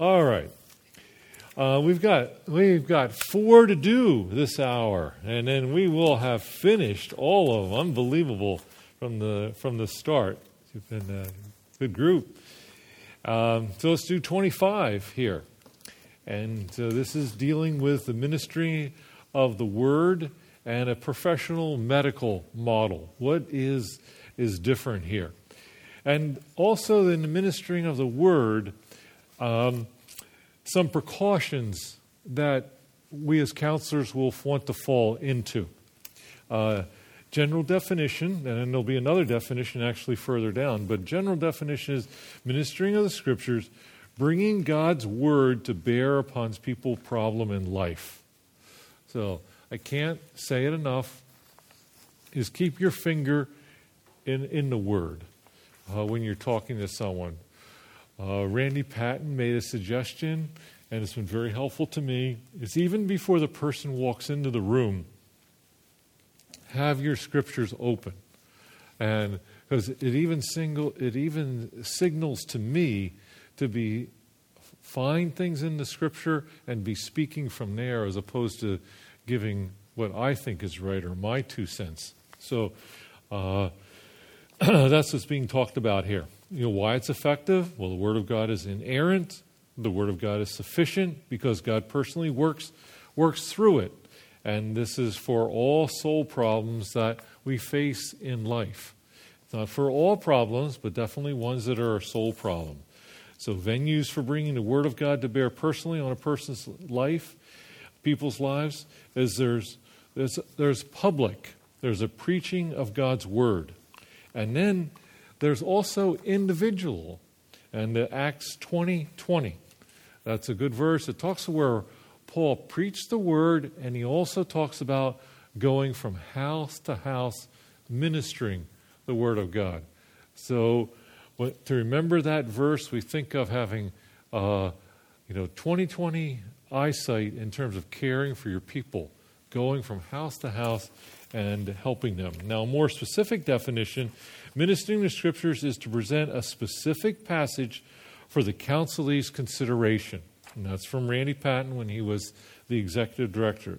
All right. Uh, we've got we've got four to do this hour, and then we will have finished all of them. Unbelievable from the from the start. You've been a good group. Um, so let's do 25 here, and uh, this is dealing with the ministry of the word and a professional medical model. What is is different here, and also in the ministering of the word. Um, some precautions that we as counselors will want to fall into. Uh, general definition, and then there'll be another definition actually further down, but general definition is ministering of the scriptures, bringing God's word to bear upon people's problem in life. So I can't say it enough. Is keep your finger in in the word uh, when you're talking to someone. Uh, Randy Patten made a suggestion, and it's been very helpful to me. It's even before the person walks into the room, have your scriptures open. And because it even single, it even signals to me to be find things in the scripture and be speaking from there as opposed to giving what I think is right or my two cents. So uh, that's what's being talked about here. You know why it's effective? Well, the Word of God is inerrant. The Word of God is sufficient because God personally works works through it. And this is for all soul problems that we face in life. Not for all problems, but definitely ones that are a soul problem. So, venues for bringing the Word of God to bear personally on a person's life, people's lives, is there's, there's, there's public, there's a preaching of God's Word. And then there's also individual. And the Acts 20 20. That's a good verse. It talks where Paul preached the word, and he also talks about going from house to house ministering the word of God. So, to remember that verse, we think of having, uh, you know, 2020 eyesight in terms of caring for your people, going from house to house and helping them. Now, a more specific definition Ministering the Scriptures is to present a specific passage for the counselee's consideration. And that's from Randy Patten when he was the executive director.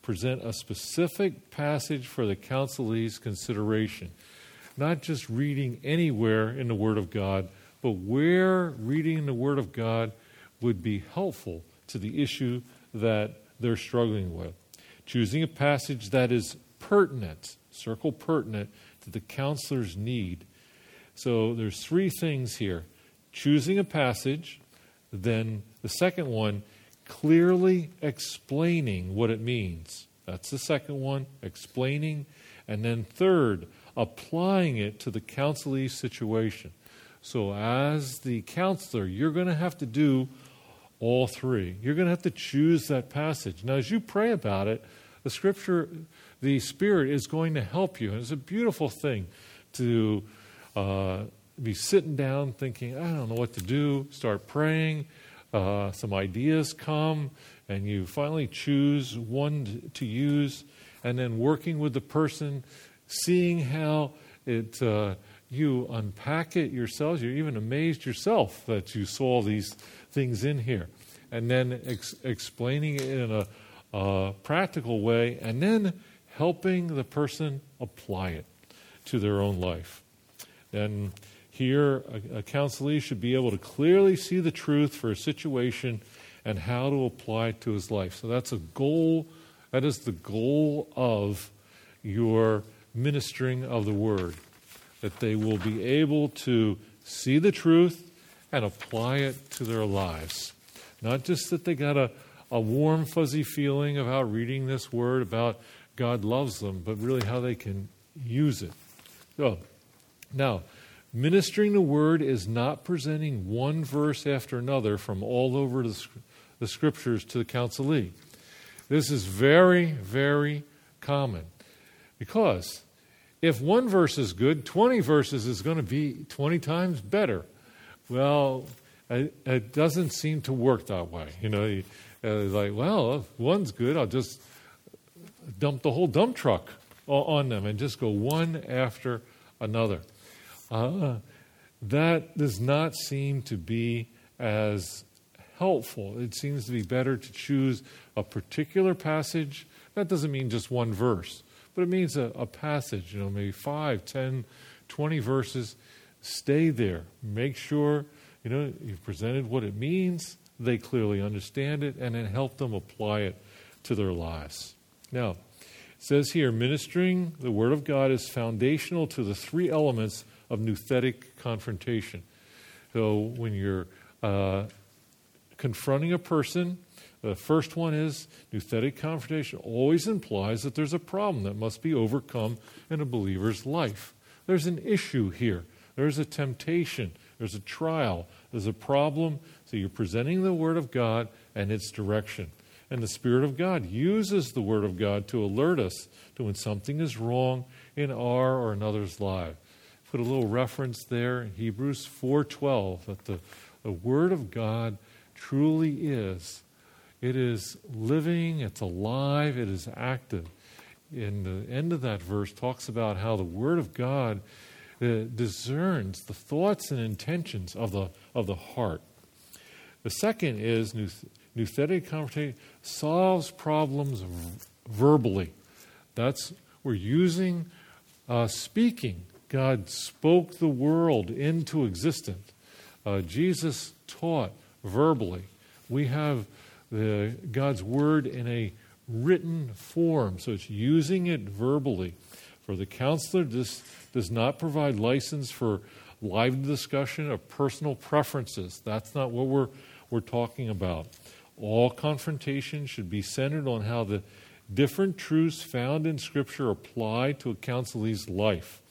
present a specific passage for the counselee's consideration. Not just reading anywhere in the Word of God, but where reading the Word of God would be helpful to the issue that they're struggling with. Choosing a passage that is pertinent, circle pertinent, to the counselor's need. So there's three things here choosing a passage, then the second one, clearly explaining what it means. That's the second one, explaining. And then third, applying it to the counselee situation. So, as the counselor, you're going to have to do all three. You're going to have to choose that passage. Now, as you pray about it, the scripture the Spirit is going to help you. And it's a beautiful thing to uh, be sitting down thinking, I don't know what to do, start praying, uh, some ideas come, and you finally choose one to use, and then working with the person, seeing how it. Uh, you unpack it yourselves. You're even amazed yourself that you saw these things in here. And then ex- explaining it in a practical way, and then helping the person apply it to their own life. And here, a, a counselee should be able to clearly see the truth for a situation and how to apply it to his life. So that's a goal. That is the goal of your ministering of the word, that they will be able to see the truth and apply it to their lives. Not just that they got a, a warm, fuzzy feeling about reading this word, about God loves them, but really how they can use it. So, now, ministering the word is not presenting one verse after another from all over the, the scriptures to the counselee. This is very, very common because if one verse is good, 20 verses is going to be 20 times better. Well, it, it doesn't seem to work that way. You know, uh, like, well, one's good, I'll just dump the whole dump truck on them and just go one after another. Uh, that does not seem to be as helpful. It seems to be better to choose a particular passage. That doesn't mean just one verse, but it means a, a passage, you know, maybe five, ten, twenty verses. Stay there. Make sure, you know, you've presented what it means, they clearly understand it, and then help them apply it to their lives. Now, it says here, ministering the Word of God is foundational to the three elements of nouthetic confrontation. So when you're uh, confronting a person, the first one is nouthetic confrontation always implies that there's a problem that must be overcome in a believer's life. There's an issue here. There's a temptation. There's a trial. There's a problem. So you're presenting the Word of God and its direction. And the Spirit of God uses the Word of God to alert us to when something is wrong in our or another's life. Put a little reference there in Hebrews 4:12 that the, the Word of God truly is. It is living, it's alive, it is active. In the end of that verse talks about how the Word of God uh, discerns the thoughts and intentions of the, of the heart. The second is nouthetic conversation solves problems verbally. That's we're using uh, speaking. God spoke the world into existence. Uh, Jesus taught verbally. We have the, God's word in a written form, so it's using it verbally. For the counselor, this does not provide license for live discussion of personal preferences. That's not what we're, we're talking about. All confrontation should be centered on how the different truths found in Scripture apply to a counselee's life.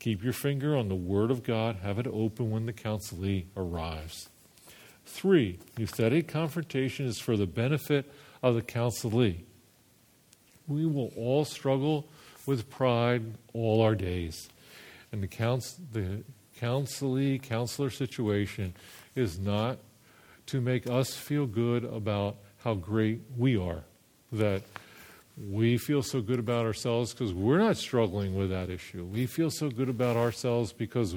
Keep your finger on the Word of God, have it open when the counselee arrives. Three, nouthetic confrontation is for the benefit of the counselee. We will all struggle with pride all our days. And the, counsel, the counselee, counselor situation is not to make us feel good about how great we are. That we feel so good about ourselves because we're not struggling with that issue. We feel so good about ourselves because,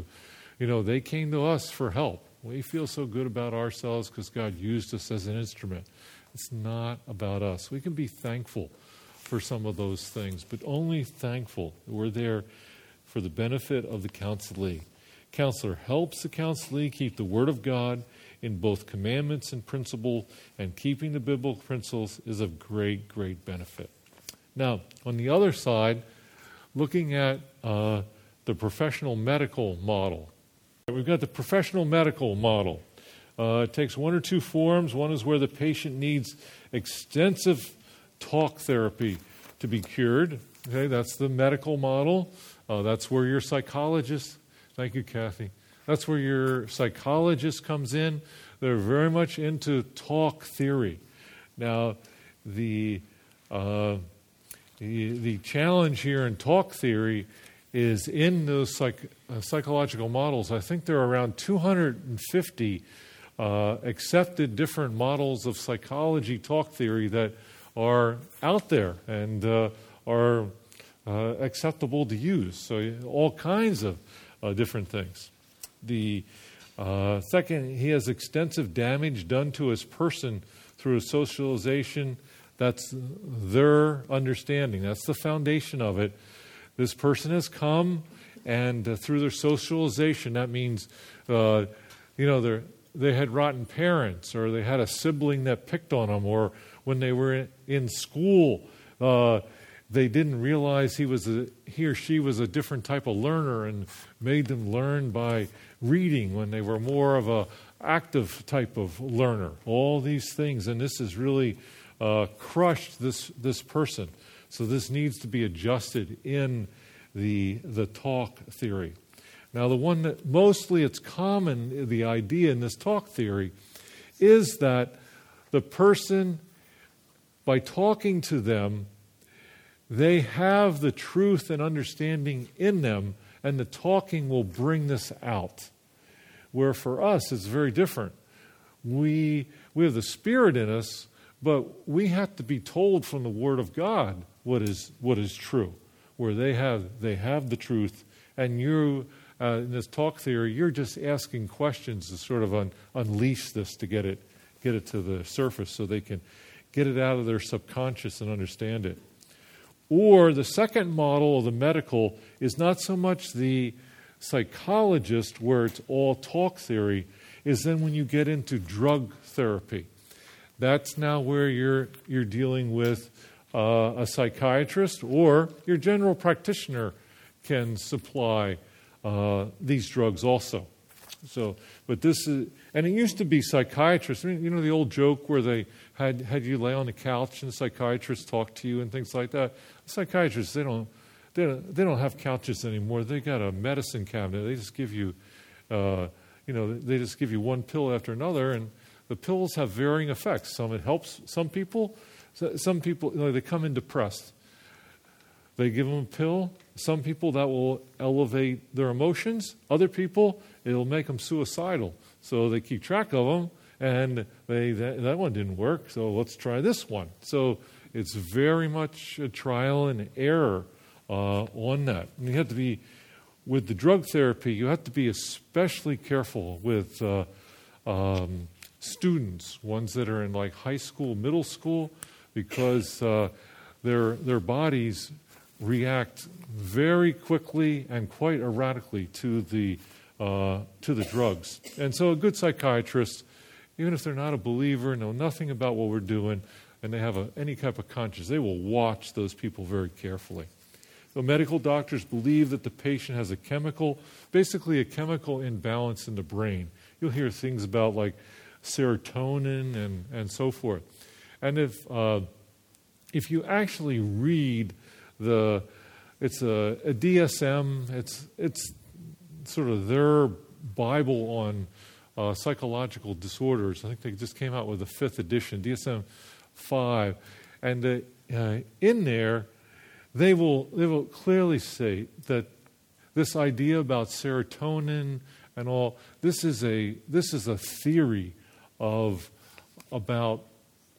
you know, they came to us for help. We feel so good about ourselves because God used us as an instrument. It's not about us. We can be thankful for some of those things, but only thankful we're there for the benefit of the counselee. Counselor helps the counselee keep the Word of God in both commandments and principle, and keeping the biblical principles is of great, great benefit. Now, on the other side, looking at uh, the professional medical model, we've got the professional medical model. Uh, it takes one or two forms. One is where the patient needs extensive talk therapy to be cured. Okay, that's the medical model. Uh, that's where your psychologist, thank you, Kathy. That's where your psychologist comes in. They're very much into talk theory. Now, the uh, the, the challenge here in talk theory is in those psych, uh, psychological models. I think there are around 250 uh, accepted different models of psychology talk theory that are out there and uh, are uh, acceptable to use. So, all kinds of uh, different things. The uh, second, he has extensive damage done to his person through his socialization that's their understanding. That's the foundation of it. This person has come, and uh, through their socialization, that means, uh, you know, they had rotten parents, or they had a sibling that picked on them, or when they were in, school, uh, they didn't realize he was a, he or she was a different type of learner, and made them learn by reading when they were more of a active type of learner. All these things, and this has really uh, crushed this, this person. So this needs to be adjusted in the, the talk theory. Now, the one that mostly it's common, the idea in this talk theory, is that the person, by talking to them, they have the truth and understanding in them, and the talking will bring this out. Where for us, it's very different. We, we have the Spirit in us, but we have to be told from the Word of God what is, what is true, where they have, they have the truth, and you uh, in this talk theory, you're just asking questions to sort of un- unleash this to get it, get it to the surface so they can get it out of their subconscious and understand it. Or the second model of the medical is not so much the psychologist, where it's all talk theory, is then when you get into drug therapy. That's now where you're, you're dealing with uh, a psychiatrist or your general practitioner can supply uh, these drugs also. So, but this is, and it used to be psychiatrists. I mean, you know the old joke where they had had you lay on the couch and psychiatrists talk to you and things like that. Psychiatrists they don't they don't, they don't have couches anymore. They got a medicine cabinet. They just give you, uh, you know, they just give you one pill after another, and the pills have varying effects. Some it helps some people. Some people you know, they come in depressed. They give them a pill. Some people that will elevate their emotions. Other people it'll make them suicidal. So they keep track of them, and they that, that one didn't work. So let's try this one. So it's very much a trial and error uh, on that. And you have to be with the drug therapy. You have to be especially careful with uh, um, students, ones that are in like high school, middle school, because uh, their their bodies react very quickly and quite erratically to the uh, to the drugs. And so, a good psychiatrist, even if they're not a believer, know nothing about what we're doing, and they have a, any type of conscience, they will watch those people very carefully. The medical doctors believe that the patient has a chemical, basically a chemical imbalance in the brain. You'll hear things about like serotonin and, and so forth. And if, uh, if you actually read the, it's a, a DSM, it's, it's sort of their Bible on uh, psychological disorders. I think they just came out with the fifth edition, DSM 5. And uh, in there, they will, they will clearly say that this idea about serotonin and all, this is a, this is a theory of about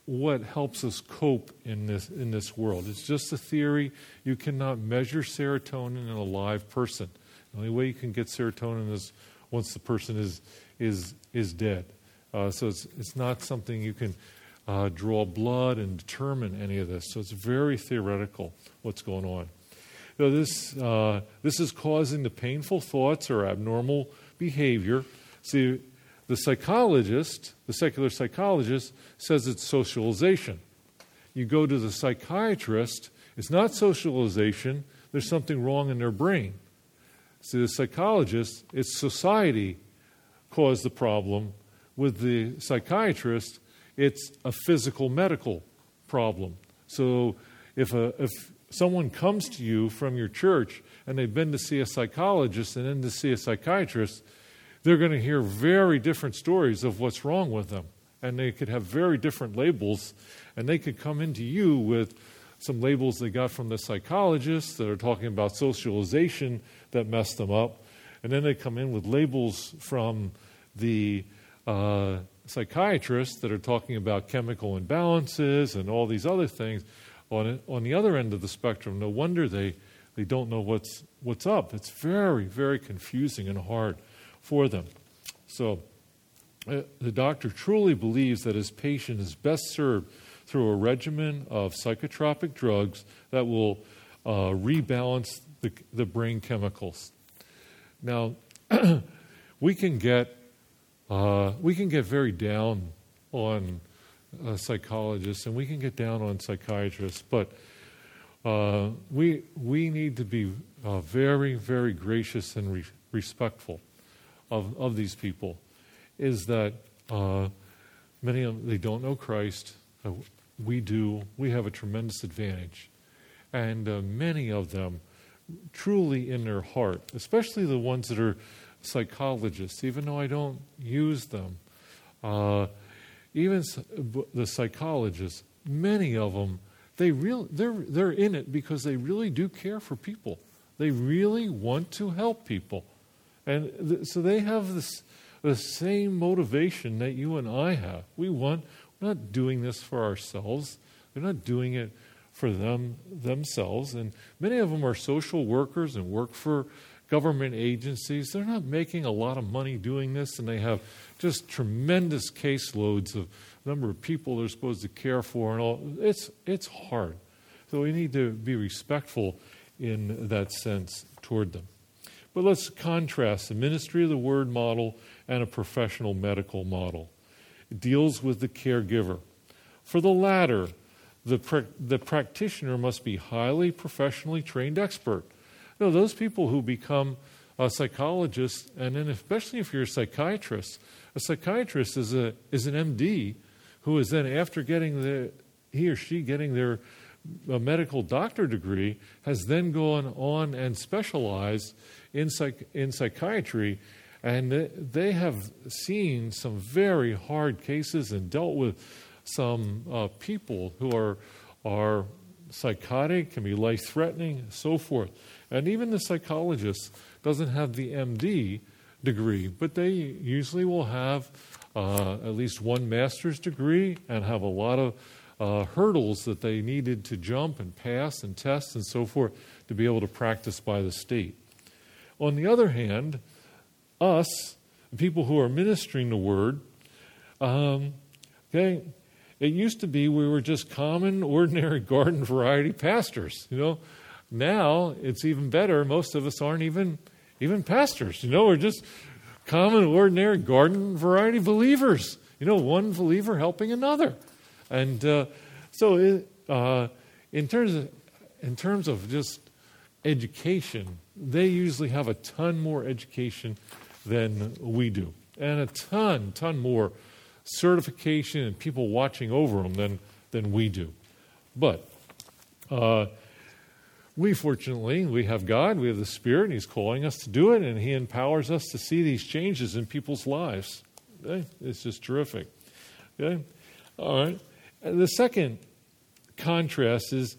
what helps us cope in this, in this world. It's just a theory. You cannot measure serotonin in a live person. The only way you can get serotonin is once the person is, is, is dead. Uh, so it's, it's not something you can uh, draw blood and determine any of this. So it's very theoretical what's going on. So this, uh, this is causing the painful thoughts or abnormal behavior. See, the psychologist, the secular psychologist, says it's socialization. You go to the psychiatrist, it's not socialization, there's something wrong in their brain. See, the psychologist, it's society caused the problem. With the psychiatrist, it's a physical medical problem. So if, a, if someone comes to you from your church and they've been to see a psychologist and then to see a psychiatrist, they're going to hear very different stories of what's wrong with them. And they could have very different labels, and they could come into you with some labels they got from the psychologists that are talking about socialization that messed them up. And then they come in with labels from the uh, psychiatrists that are talking about chemical imbalances and all these other things. On, on the other end of the spectrum, no wonder they, they don't know what's, what's up. It's very, very confusing and hard for them. So, uh, the doctor truly believes that his patient is best served through a regimen of psychotropic drugs that will uh, rebalance the, the brain chemicals. Now, we can get uh, we can get very down on uh, psychologists and we can get down on psychiatrists, but uh, we we need to be uh, very very gracious and re- respectful of of these people. Is that uh, many of them they don't know Christ. Uh, we do. We have a tremendous advantage, and many of them truly in their heart, especially the ones that are psychologists, even though I don't use them. Uh, even the psychologists, many of them, they real, they're, they're in it because they really do care for people. They really want to help people. And th- so they have this, the same motivation that you and I have. We want, we're not doing this for ourselves. They're not doing it for them themselves. And many of them are social workers and work for government agencies, they're not making a lot of money doing this, and they have just tremendous caseloads of number of people they're supposed to care for, and all. It's it's hard, so we need to be respectful in that sense toward them. But let's contrast the ministry of the word model and a professional medical model. It deals with the caregiver. For the latter, the, the practitioner must be highly professionally trained expert. You know, those people who become a psychologist, and then especially if you're a psychiatrist, a psychiatrist is, a, is an MD who is then, after getting the, he or she getting their a medical doctor degree, has then gone on and specialized in, psych, in psychiatry. And they have seen some very hard cases and dealt with some uh, people who are, are psychotic, can be life threatening, so forth. And even the psychologist doesn't have the MD degree, but they usually will have uh, at least one master's degree and have a lot of uh, hurdles that they needed to jump and pass and test and so forth to be able to practice by the state. On the other hand, us, people who are ministering the word, um, okay, it used to be we were just common, ordinary garden variety pastors. You know, now it's even better. Most of us aren't even even pastors. You know, we're just common, ordinary garden variety believers. You know, one believer helping another, and uh, so it, uh, in terms of in terms of just education, they usually have a ton more education than we do, and a ton, ton more certification and people watching over them than, than we do. But uh, we fortunately, we have God, we have the Spirit, and He's calling us to do it, and He empowers us to see these changes in people's lives. Okay? It's just terrific. Okay? All right. And the second contrast is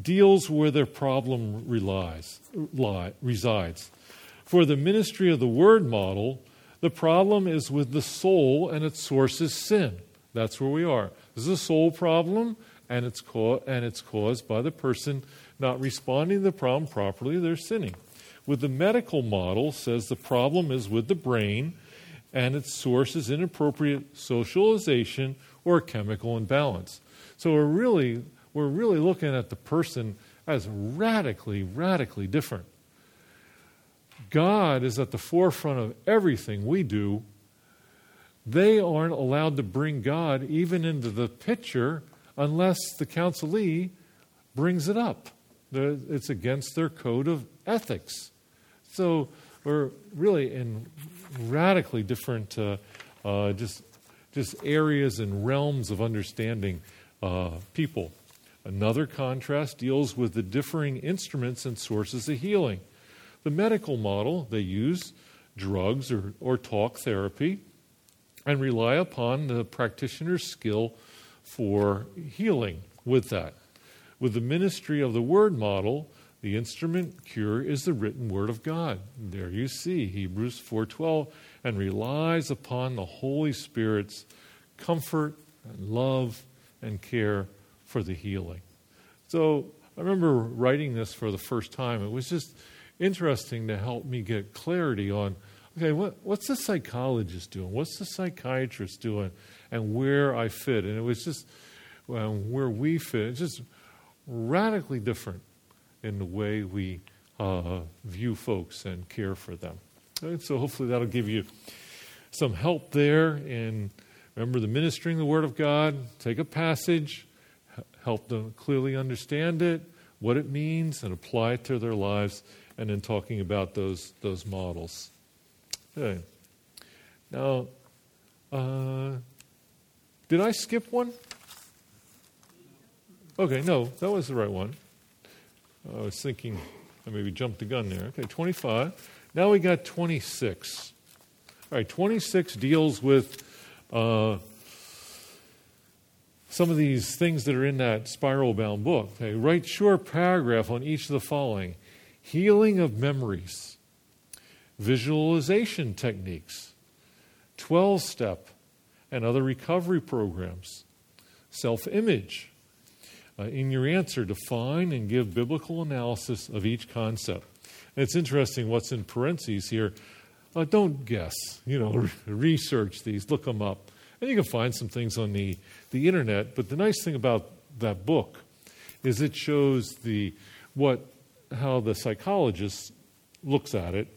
deals where their problem relies, lie, resides. For the ministry of the word model, the problem is with the soul, and its source is sin. That's where we are. This is a soul problem, and it's, co- and it's caused by the person not responding to the problem properly. They're sinning. With the medical model, says the problem is with the brain, and its source is inappropriate socialization or chemical imbalance. So we're really, we're really looking at the person as radically, radically different. God is at the forefront of everything we do, they aren't allowed to bring God even into the picture unless the counselee brings it up. It's against their code of ethics. So we're really in radically different uh, uh, just, just areas and realms of understanding uh, people. Another contrast deals with the differing instruments and sources of healing. The medical model, they use drugs or, or talk therapy and rely upon the practitioner's skill for healing with that. With the ministry of the word model, the instrument cure is the written word of God. There you see Hebrews 4:12 and relies upon the Holy Spirit's comfort and love and care for the healing. So I remember writing this for the first time. It was just interesting to help me get clarity on okay, what, what's the psychologist doing? What's the psychiatrist doing? And where I fit. And it was just well, where we fit. It's just radically different in the way we uh, view folks and care for them. So hopefully that'll give you some help there. And remember the ministering the Word of God, take a passage, help them clearly understand it, what it means, and apply it to their lives and then talking about those, those models. Okay. Now, uh, did I skip one? Okay, no, that was the right one. I was thinking I maybe jumped the gun there. Okay, 25. Now we got 26. All right, 26 deals with uh, some of these things that are in that spiral bound book. Okay, write short paragraph on each of the following healing of memories, visualization techniques, 12 step and other recovery programs, self image. Uh, in your answer, define and give biblical analysis of each concept. It's interesting what's in parentheses here. Uh, don't guess. You know, research these, look them up. And you can find some things on the, the internet. But the nice thing about that book is it shows the what how the psychologist looks at it,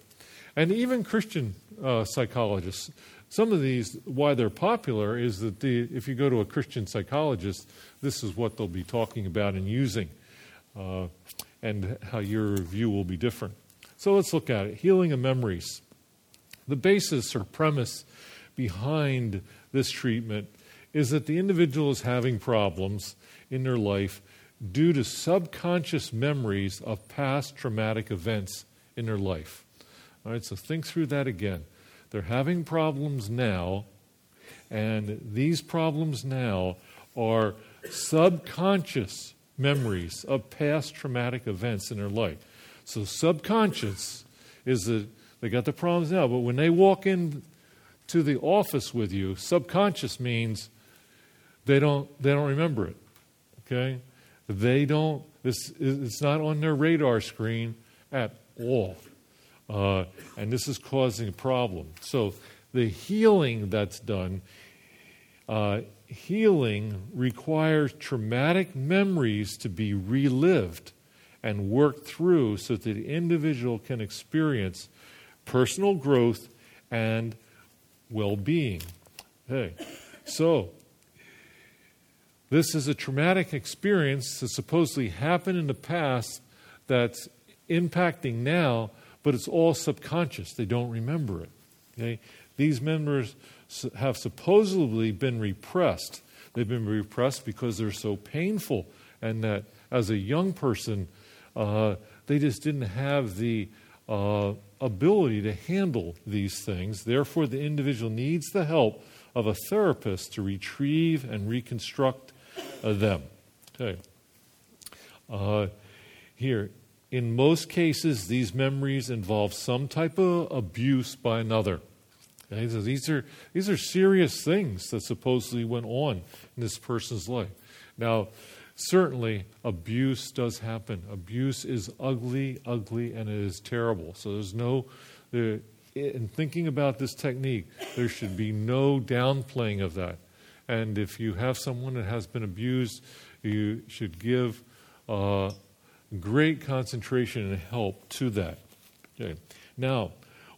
and even Christian uh, psychologists. Some of these, why they're popular, is that the, if you go to a Christian psychologist, this is what they'll be talking about and using, uh, and how your view will be different. So let's look at it. Healing of memories. The basis or premise behind this treatment is that the individual is having problems in their life due to subconscious memories of past traumatic events in their life. All right, so think through that again. They're having problems now, and these problems now are subconscious memories of past traumatic events in their life. So, subconscious is that they got the problems now, but when they walk in to the office with you, subconscious means they don't, they don't remember it. Okay? They don't, this, it's not on their radar screen at all. Uh, and this is causing a problem. So the healing that's done, uh, healing requires traumatic memories to be relived and worked through so that the individual can experience personal growth and well being. Okay, so this is a traumatic experience that supposedly happened in the past that's impacting now, but it's all subconscious. They don't remember it. Okay? These members have supposedly been repressed. They've been repressed because they're so painful, and that as a young person, uh, they just didn't have the uh, ability to handle these things. Therefore, the individual needs the help of a therapist to retrieve and reconstruct them. Okay. Uh, here, in most cases, these memories involve some type of abuse by another. Okay, so these are these are serious things that supposedly went on in this person's life. Now, certainly abuse does happen. Abuse is ugly, ugly, and it is terrible. So there's no, in thinking about this technique, there should be no downplaying of that. And if you have someone that has been abused, you should give uh, great concentration and help to that. Okay. Now,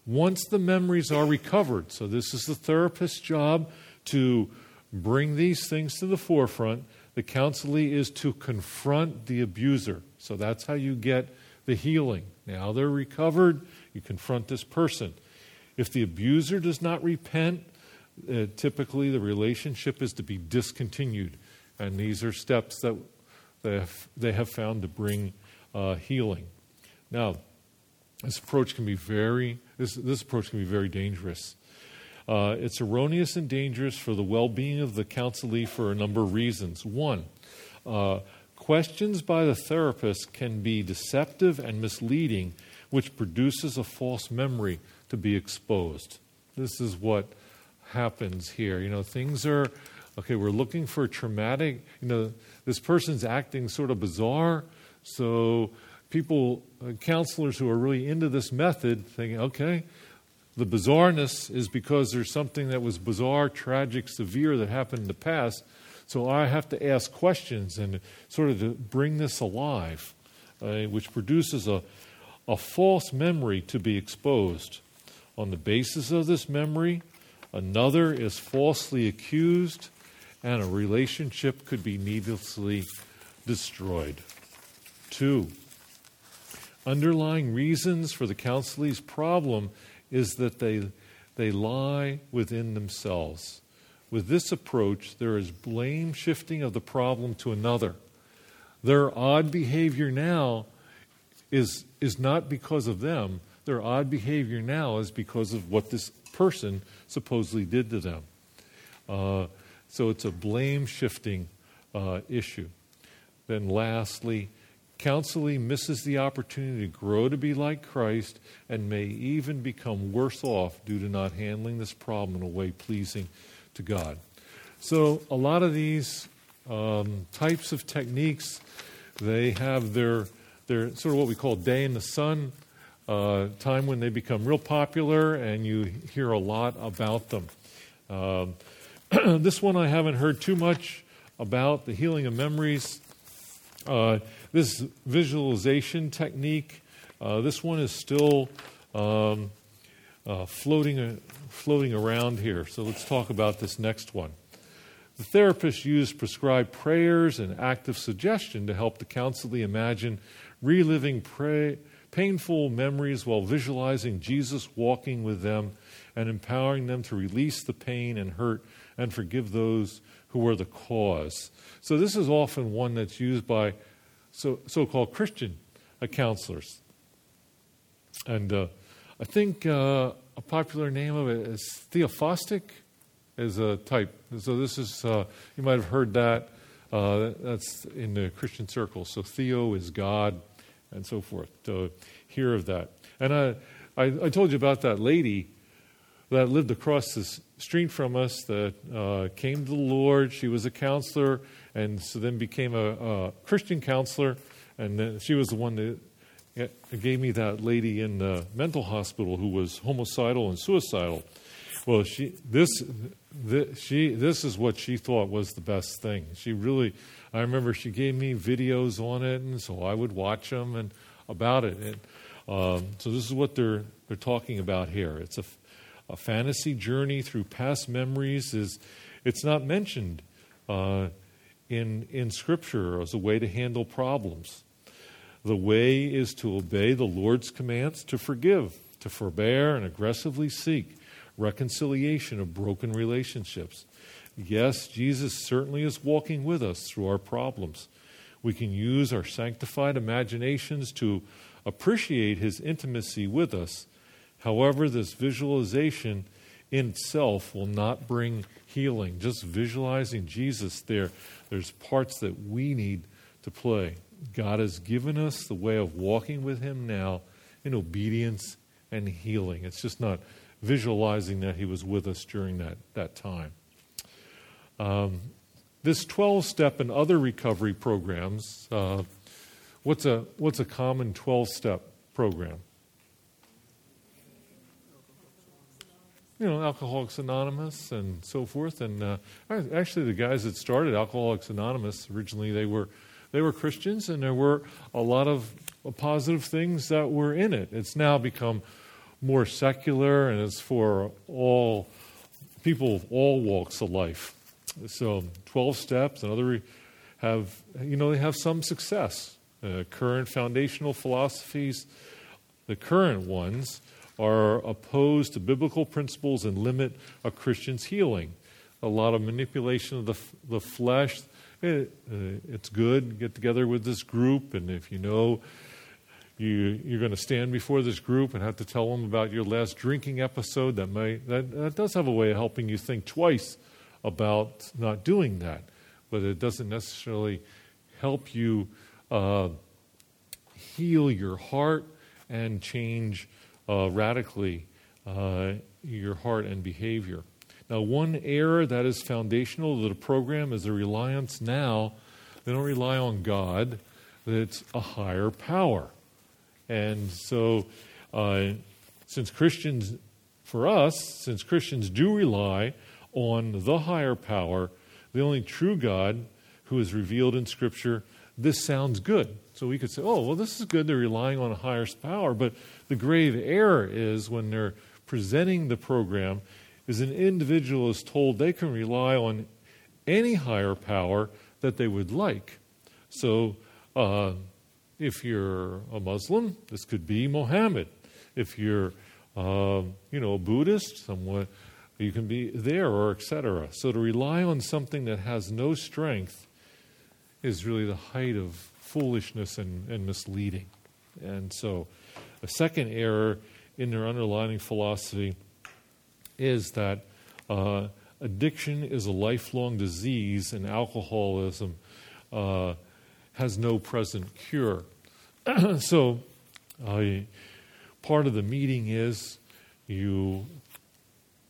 once the memories are recovered, so this is the therapist's job to bring these things to the forefront the counselee is to confront the abuser. So that's how you get the healing. Now they're recovered, you confront this person. If the abuser does not repent, uh, typically the relationship is to be discontinued. And these are steps that they have, they have found to bring uh, healing. Now, this approach can be very this, this approach can be very dangerous. Uh, it's erroneous and dangerous for the well being of the counselee for a number of reasons. One, uh, questions by the therapist can be deceptive and misleading, which produces a false memory to be exposed. This is what happens here. You know, things are, okay, we're looking for traumatic, you know, this person's acting sort of bizarre, so people, uh, counselors who are really into this method, thinking, okay, the bizarreness is because there's something that was bizarre, tragic, severe that happened in the past. So I have to ask questions and sort of to bring this alive, uh, which produces a, a false memory to be exposed. On the basis of this memory, another is falsely accused, and a relationship could be needlessly destroyed. Two, underlying reasons for the counselee's problem is that they, they lie within themselves. With this approach, there is blame shifting of the problem to another. Their odd behavior now is, is not because of them. Their odd behavior now is because of what this person supposedly did to them. Uh, so it's a blame shifting uh, issue. Then, lastly, Counselee misses the opportunity to grow to be like Christ and may even become worse off due to not handling this problem in a way pleasing to God. So, a lot of these um, types of techniques, they have their, their sort of what we call day in the sun. Uh, time when they become real popular and you hear a lot about them. Um, this one I haven't heard too much about the healing of memories. Uh, this visualization technique, uh, this one is still um, uh, floating, uh, floating around here. So let's talk about this next one. The therapist used prescribed prayers and active suggestion to help the counselee imagine reliving pray, painful memories while visualizing Jesus walking with them and empowering them to release the pain and hurt and forgive those who were the cause. So, this is often one that's used by so called Christian counselors. And uh, I think uh, a popular name of it is theophostic is a type. So this is, uh, you might have heard that. Uh, that's in the Christian circles. So Theo is God and so forth. To hear of that. And I, I, I, told you about that lady that lived across the street from us that uh, came to the Lord. She was a counselor and so then became a, a Christian counselor. And she was the one that gave me that lady in the mental hospital who was homicidal and suicidal. Well, she this, this she this is what she thought was the best thing. She really, I remember she gave me videos on it, and so I would watch them and about it. And um, so this is what they're they're talking about here. It's a, a fantasy journey through past memories. Is it's not mentioned uh, in in Scripture as a way to handle problems. The way is to obey the Lord's commands, to forgive, to forbear, and aggressively seek reconciliation of broken relationships. Yes, Jesus certainly is walking with us through our problems. We can use our sanctified imaginations to appreciate his intimacy with us. However, this visualization in itself will not bring healing. Just visualizing Jesus there, there's parts that we need to play. God has given us the way of walking with him now in obedience and healing. It's just not visualizing that he was with us during that, that time. Um, this 12 step and other recovery programs, uh, what's, a, what's a common 12 step program? You know, Alcoholics Anonymous and so forth. And uh, actually, the guys that started Alcoholics Anonymous originally, they were they were Christians, and there were a lot of positive things that were in it. It's now become more secular and it's for all people of all walks of life. So, 12 steps and other have, you know, they have some success. Uh, current foundational philosophies, the current ones, are opposed to biblical principles and limit a Christian's healing. A lot of manipulation of the, the flesh. It, uh, it's good. Get together with this group, and if you know you, you're going to stand before this group and have to tell them about your last drinking episode. That, may, that, that does have a way of helping you think twice about not doing that, but it doesn't necessarily help you uh, heal your heart and change uh, radically uh, your heart and behavior. Now, one error that is foundational to the program is the reliance now. They don't rely on God, it's a higher power. And so, uh, since Christians, for us, since Christians do rely on the higher power, the only true God who is revealed in Scripture, this sounds good. So we could say, oh, well, this is good. They're relying on a higher power. But the grave error is when they're presenting the program, is an individual is told they can rely on any higher power that they would like. So, uh, if you're a Muslim, this could be Mohammed. If you're, uh, you know, a Buddhist, someone you can be there, or etc. So to rely on something that has no strength is really the height of foolishness and, and misleading. And so, a second error in their underlying philosophy is that uh, addiction is a lifelong disease, and alcoholism. Uh, has no present cure. so, uh, part of the meeting is you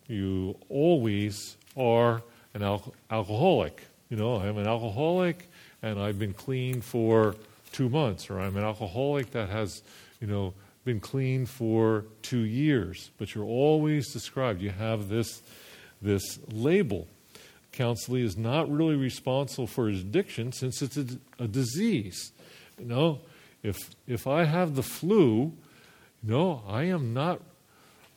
you always are an al- alcoholic. You know, I'm an alcoholic and I've been clean for two months, or I'm an alcoholic that has, you know, been clean for two years, but you're always described. You have this, this label. Counselee is not really responsible for his addiction since it's a, a disease. You know, if, if I have the flu, you know, I am not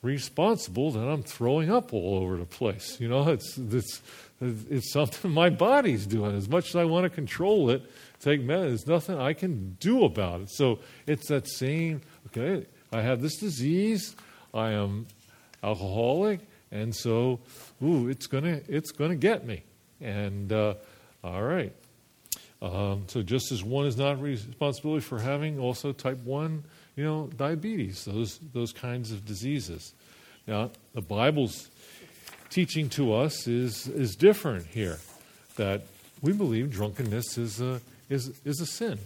responsible that I'm throwing up all over the place. You know, it's, it's, it's something my body's doing. As much as I want to control it, take medicine, there's nothing I can do about it. So it's that same, okay, I have this disease, I am alcoholic, and so, ooh, it's gonna, it's gonna get me. And uh, all right. Um, so just as one is not responsibility for having also type one you know, diabetes, those, those kinds of diseases. Now, the Bible's teaching to us is, is different here, that we believe drunkenness is a, is, is a sin.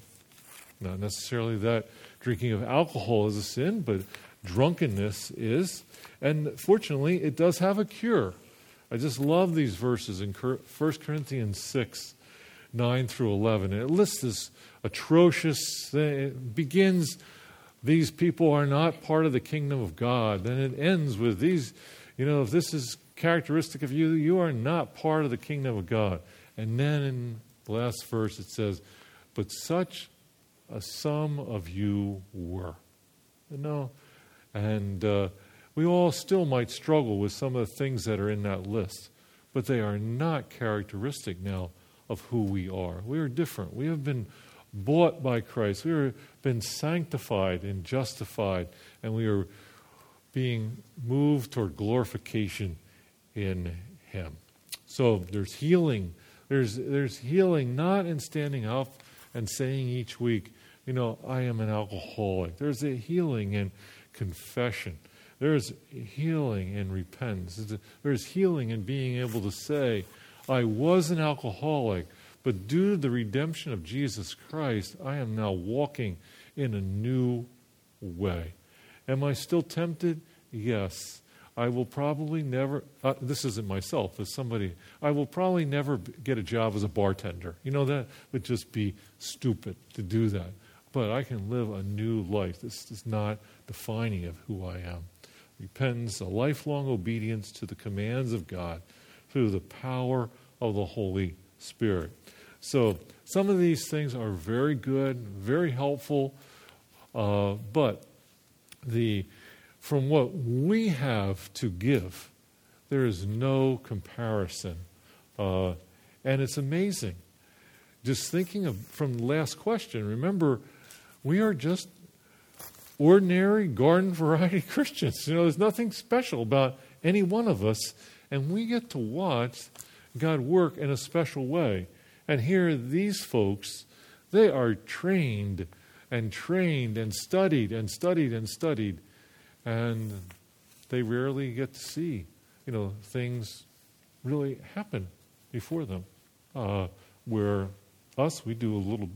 Not necessarily that drinking of alcohol is a sin, but drunkenness is. And fortunately, it does have a cure. I just love these verses in 1 Corinthians 6 9 through 11. It lists this atrocious thing. It begins these people are not part of the kingdom of God. Then it ends with these, you know, if this is characteristic of you, you are not part of the kingdom of God. And then in the last verse it says, but such a some of you were. You know, and uh, we all still might struggle with some of the things that are in that list, but they are not characteristic now of who we are. We are different. We have been bought by Christ. We have been sanctified and justified, and we are being moved toward glorification in Him. So there's healing. There's, there's healing not in standing up and saying each week, you know, I am an alcoholic. There's a healing in confession. There's healing in repentance. There's healing in being able to say, I was an alcoholic, but due to the redemption of Jesus Christ, I am now walking in a new way. Am I still tempted? Yes. I will probably never, uh, this isn't myself, as somebody, I will probably never get a job as a bartender. You know, that would just be stupid to do that. But I can live a new life. This is not defining of who I am. Repentance, a lifelong obedience to the commands of God through the power of the Holy Spirit. So, some of these things are very good, very helpful, uh, but the, from what we have to give, there is no comparison. Uh, and it's amazing. Just thinking of from the last question, remember, we are just ordinary garden variety Christians. You know, there's nothing special about any one of us, and we get to watch God work in a special way. And here, these folks, they are trained and trained and studied and studied and studied, and they rarely get to see, you know, things really happen before them. Uh, where us, we do a little,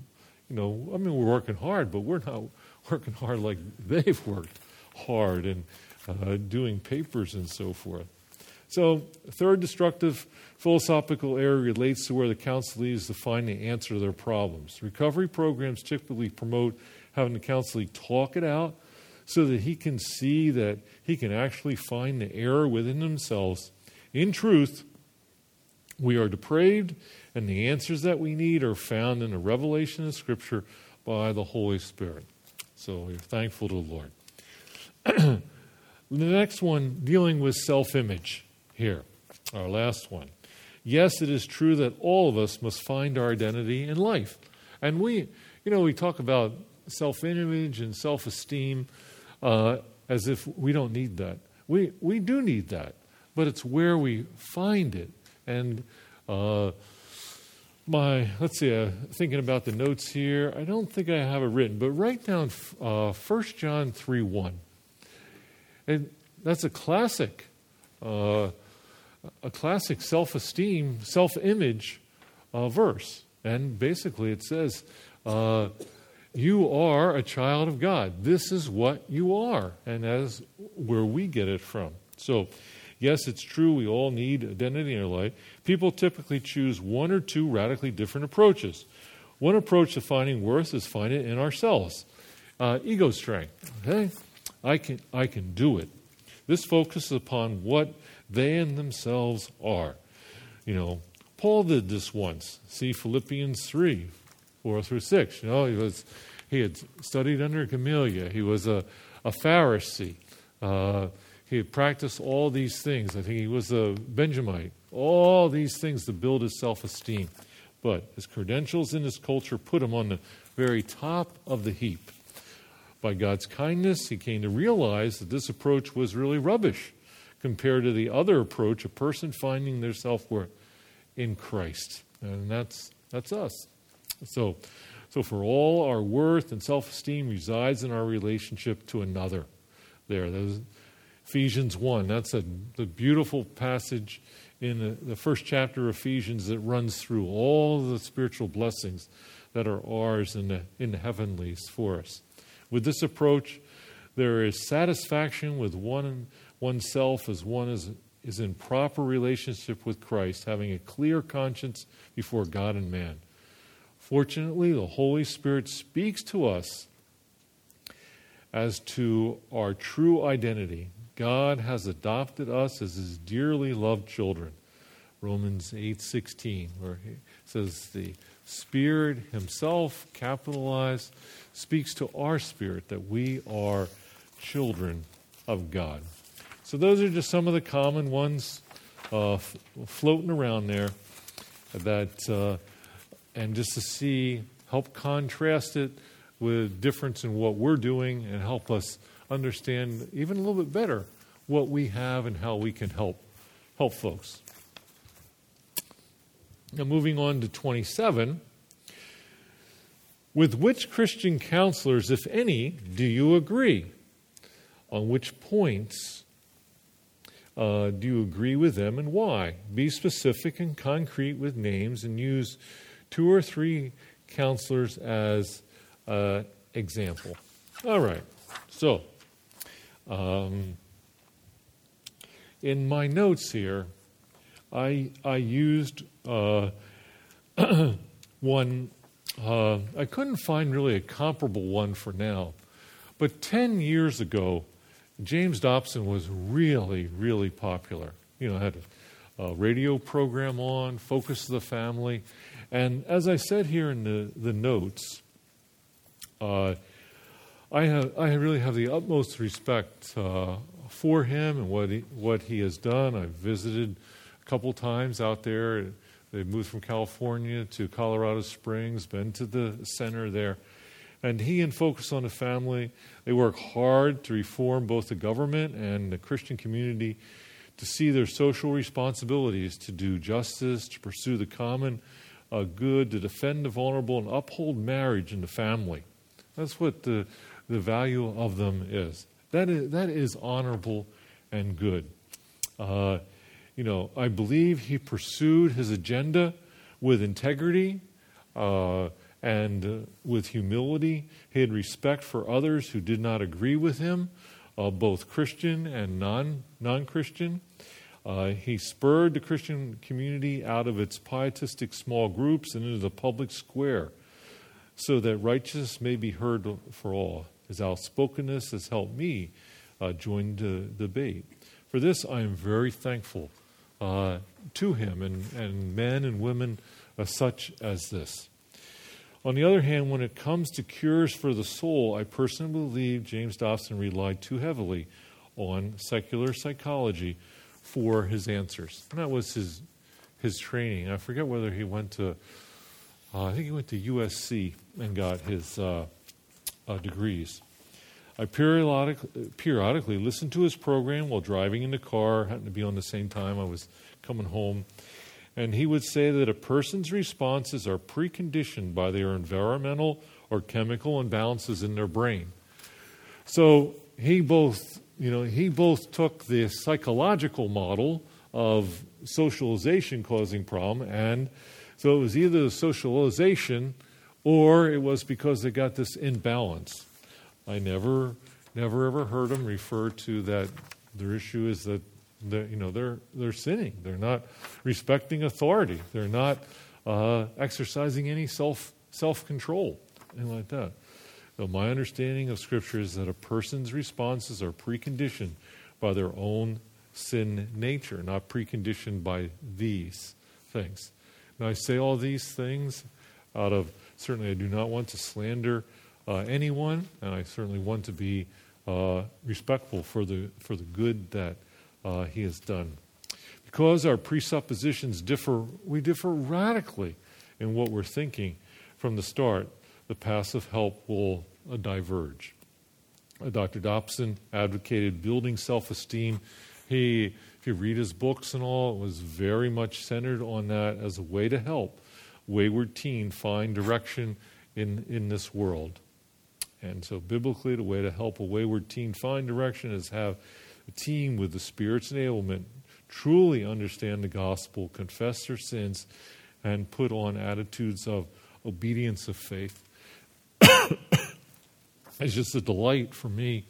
you know, I mean, we're working hard, but we're not working hard like they've worked hard and uh, doing papers and so forth. So, third destructive philosophical error relates to where the counselee is to find the answer to their problems. Recovery programs typically promote having the counselee talk it out so that he can see that he can actually find the error within themselves. In truth, we are depraved, and the answers that we need are found in the revelation of Scripture by the Holy Spirit. So we're thankful to the Lord. the next one, dealing with self image here, our last one. Yes, it is true that all of us must find our identity in life. And we, you know, we talk about self image and self esteem uh, as if we don't need that. We, we do need that, but it's where we find it. And uh, my, let's see, uh, thinking about the notes here, I don't think I have it written, but write down uh, 1 John 3 1. And that's a classic. Uh, a classic self esteem, self image uh, verse. And basically it says, uh, You are a child of God. This is what you are. And that's where we get it from. So, yes, it's true, we all need identity in our life. People typically choose one or two radically different approaches. One approach to finding worth is find it in ourselves. Uh, ego strength. Okay? I can, I can do it. This focuses upon what they and themselves are. You know, Paul did this once. See Philippians 3, 4 through 6. You know, he, was, he had studied under Gamaliel. He was a, a Pharisee. Uh, he had practiced all these things. I think he was a Benjamite. All these things to build his self esteem. But his credentials in his culture put him on the very top of the heap. By God's kindness, he came to realize that this approach was really rubbish compared to the other approach, a person finding their self worth in Christ. And that's, that's us. So, so, for all our worth and self esteem resides in our relationship to another. There, Ephesians 1. That's a, the beautiful passage in the, the first chapter of Ephesians that runs through all the spiritual blessings that are ours in the, in the heavenlies for us. With this approach, there is satisfaction with one oneself as one is, is in proper relationship with Christ, having a clear conscience before God and man. Fortunately, the Holy Spirit speaks to us as to our true identity. God has adopted us as his dearly loved children. Romans 8:16 where he says the Spirit himself capitalized speaks to our spirit that we are children of God. So those are just some of the common ones uh, f- floating around there that uh, and just to see help contrast it with difference in what we're doing and help us understand even a little bit better what we have and how we can help help folks. Now moving on to 27 with which Christian counselors, if any, do you agree? On which points uh, do you agree with them and why? Be specific and concrete with names and use two or three counselors as uh, example. All right. So, um, in my notes here, I I used uh, one uh, I couldn't find really a comparable one for now. But 10 years ago, James Dobson was really, really popular. You know, had a, a radio program on, Focus of the Family. And as I said here in the, the notes, uh, I, have, I really have the utmost respect uh, for him and what he, what he has done. I've visited a couple times out there they moved from California to Colorado Springs, been to the center there. And he and Focus on the Family, they work hard to reform both the government and the Christian community to see their social responsibilities to do justice, to pursue the common uh, good, to defend the vulnerable, and uphold marriage and the family. That's what the, the value of them is. That is, that is honorable and good. Uh, you know, I believe he pursued his agenda with integrity uh, and uh, with humility. He had respect for others who did not agree with him, uh, both Christian and non Christian. Uh, he spurred the Christian community out of its pietistic small groups and into the public square so that righteousness may be heard for all. His outspokenness has helped me uh, join the debate. For this, I am very thankful uh, to him and, and men and women uh, such as this. On the other hand, when it comes to cures for the soul, I personally believe James Dobson relied too heavily on secular psychology for his answers. And that was his, his training. I forget whether he went to, uh, I think he went to USC and got his uh, uh, degrees. I periodic, periodically listened to his program while driving in the car, happened to be on the same time I was coming home. And he would say that a person's responses are preconditioned by their environmental or chemical imbalances in their brain. So he both, you know, he both took the psychological model of socialization causing problem, and so it was either the socialization or it was because they got this imbalance. I never, never ever heard them refer to that. Their issue is that you know they're they're sinning. They're not respecting authority. They're not uh, exercising any self self control, anything like that. My understanding of Scripture is that a person's responses are preconditioned by their own sin nature, not preconditioned by these things. Now, I say all these things out of certainly I do not want to slander uh, anyone, and I certainly want to be uh, respectful for the, for the good that uh, he has done. Because our presuppositions differ, we differ radically in what we're thinking from the start, the passive help will uh, diverge. Uh, Dr. Dobson advocated building self esteem. He, if you read his books and all, it was very much centered on that as a way to help wayward teen find direction in, in this world. And so, biblically, the way to help a wayward teen find direction is have a teen with the Spirit's enablement truly understand the gospel, confess their sins, and put on attitudes of obedience of faith. it's just a delight for me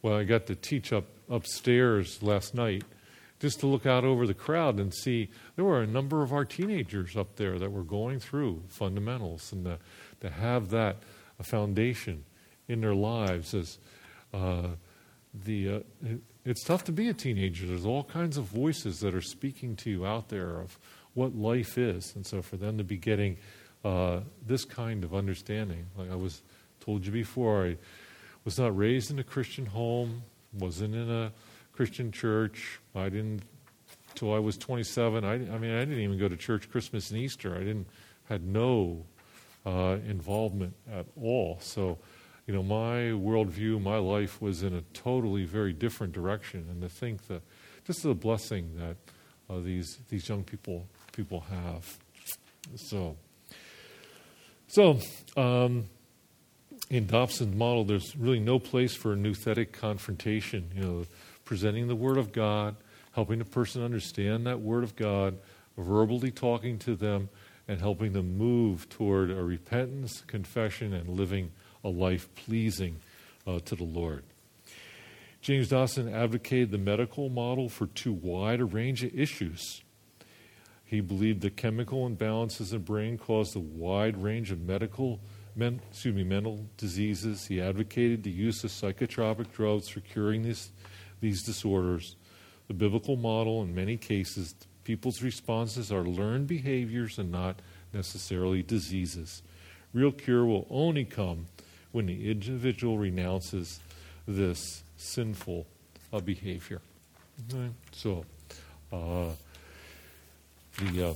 when I got to teach up upstairs last night, just to look out over the crowd and see there were a number of our teenagers up there that were going through fundamentals and to, to have that a foundation in their lives as uh, the uh, it, it's tough to be a teenager. There's all kinds of voices that are speaking to you out there of what life is, and so for them to be getting uh, this kind of understanding, like I was told you before, I was not raised in a Christian home, wasn't in a Christian church. I didn't till I was 27. I, I mean, I didn't even go to church Christmas and Easter. I didn't had no uh, involvement at all. So, you know, my worldview, my life was in a totally very different direction. And to think that this is a blessing that uh, these these young people people have. So, so um, in Dobson's model, there's really no place for a nouthetic confrontation. You know, presenting the Word of God, helping the person understand that Word of God, verbally talking to them, and helping them move toward a repentance, confession, and living a life pleasing uh, to the Lord. James Dobson advocated the medical model for too wide a range of issues. He believed the chemical imbalances in the brain caused a wide range of medical, men, excuse me, mental diseases. He advocated the use of psychotropic drugs for curing these, these disorders. The biblical model, in many cases, people's responses are learned behaviors and not necessarily diseases. Real cure will only come when the individual renounces this sinful uh, behavior. Okay? So, uh, the uh,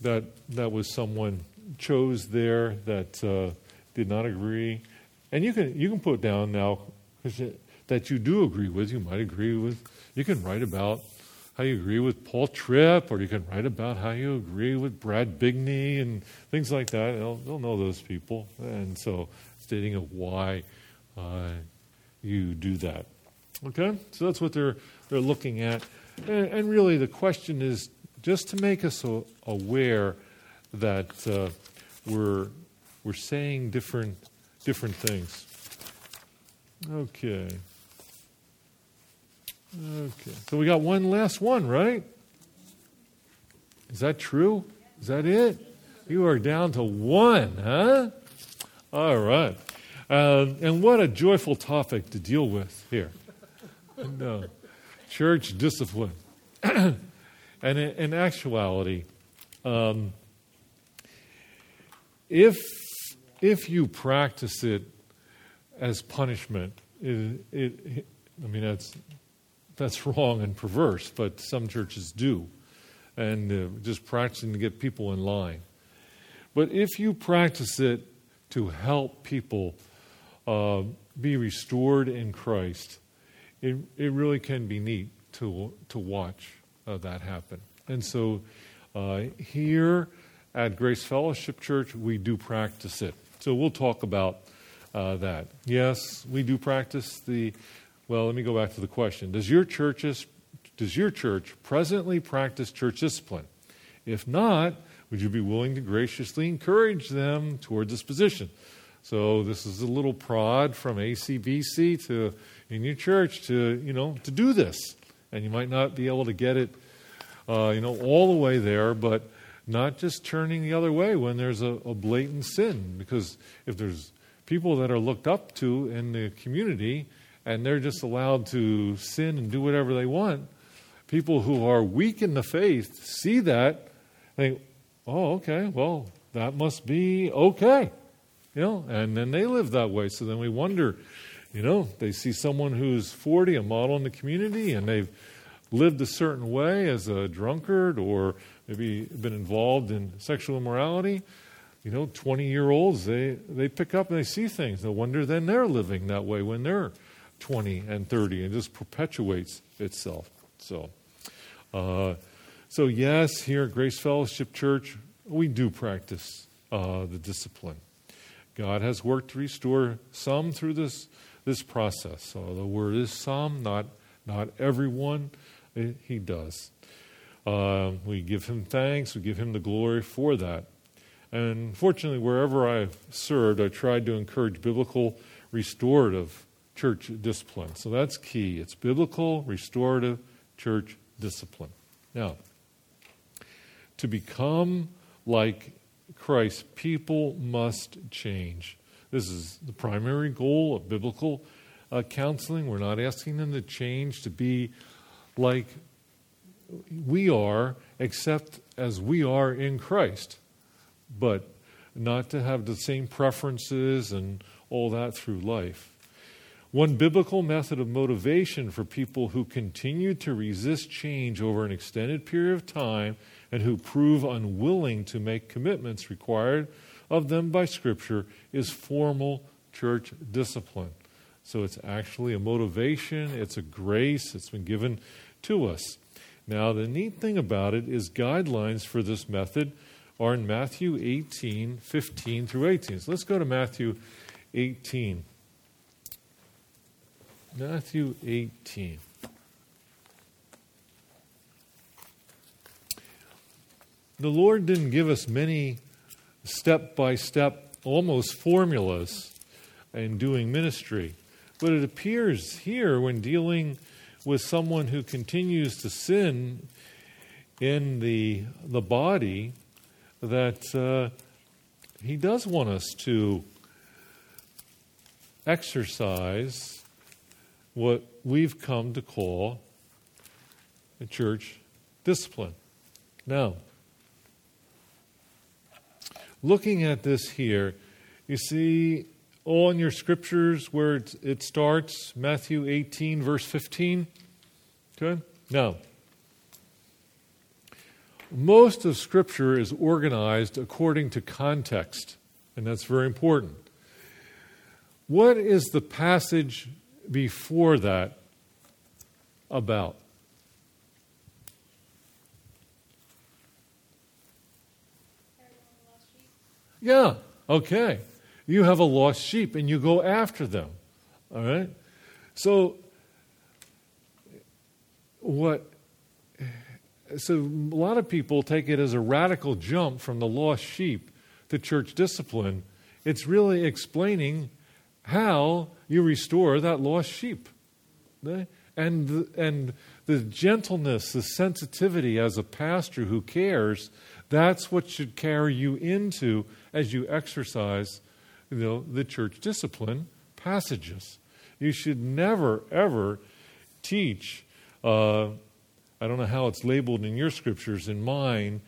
that that was someone chose there that uh, did not agree, and you can you can put down now that you do agree with. You might agree with. You can write about how you agree with Paul Tripp, or you can write about how you agree with Brad Bigney and things like that. They'll, they'll know those people, and so stating of why uh, you do that. Okay, so that's what they're they're looking at, and, and really the question is just to make us aware that uh, we're, we're saying different, different things. Okay. Okay. So we got one last one, right? Is that true? Is that it? You are down to one, huh? All right. Uh, and what a joyful topic to deal with here. Uh, church discipline. And in, in actuality, um, if, if you practice it as punishment, it, it, I mean, that's, that's wrong and perverse, but some churches do. And uh, just practicing to get people in line. But if you practice it to help people uh, be restored in Christ, it, it really can be neat to, to watch uh, that happen. And so uh, here at Grace Fellowship Church, we do practice it. So we'll talk about uh, that. Yes, we do practice the. Well, let me go back to the question. Does your churches, does your church presently practice church discipline? If not, would you be willing to graciously encourage them toward this position? So this is a little prod from ACBC to in your church to you know to do this and you might not be able to get it, uh, you know, all the way there, but not just turning the other way when there's a, a blatant sin, because if there's people that are looked up to in the community, and they're just allowed to sin and do whatever they want. People who are weak in the faith see that, they think, oh, okay, well, that must be okay. You know, and then they live that way. So then we wonder, you know, they see someone who's 40, a model in the community, and they've lived a certain way as a drunkard or maybe been involved in sexual immorality. You know, 20 year olds, they, they pick up and they see things. No wonder then they're living that way when they're 20 and 30 and just perpetuates itself. So, uh, so yes, here at Grace Fellowship Church, we do practice uh, the discipline. God has worked to restore some through this, this process. So the word is some, not, not everyone. It, he does. Uh, we give him thanks, we give him the glory for that. And fortunately, wherever I've served, I tried to encourage biblical restorative church discipline. So that's key. It's biblical restorative church discipline. Now, to become like Christ, people must change. This is the primary goal of biblical uh, counseling. We're not asking them to change to be like we are, except as we are in Christ, but not to have the same preferences and all that through life. One biblical method of motivation for people who continue to resist change over an extended period of time and who prove unwilling to make commitments required of them by Scripture is formal church discipline. So it's actually a motivation, it's a grace, it's been given to us. Now, the neat thing about it is guidelines for this method are in Matthew 18, 15 through 18. So let's go to Matthew 18. Matthew 18. The Lord didn't give us many step by step, almost formulas in doing ministry. But it appears here, when dealing with someone who continues to sin in the, the body, that uh, he does want us to exercise what we've come to call a church discipline. Now, looking at this here, you see all in your scriptures where it, it starts, Matthew 18, verse 15. Okay? Now, most of Scripture is organized according to context, and that's very important. What is the passage before that about? Yeah, okay. You have a lost sheep and you go after them. All right? So, what so a lot of people take it as a radical jump from the lost sheep to church discipline. It's really explaining how you restore that lost sheep. And, and the gentleness, the sensitivity as a pastor who cares, that's what should carry you into as you exercise you know, the church discipline passages. You should never, ever teach. Uh, I don't know how it's labeled in your scriptures. In mine,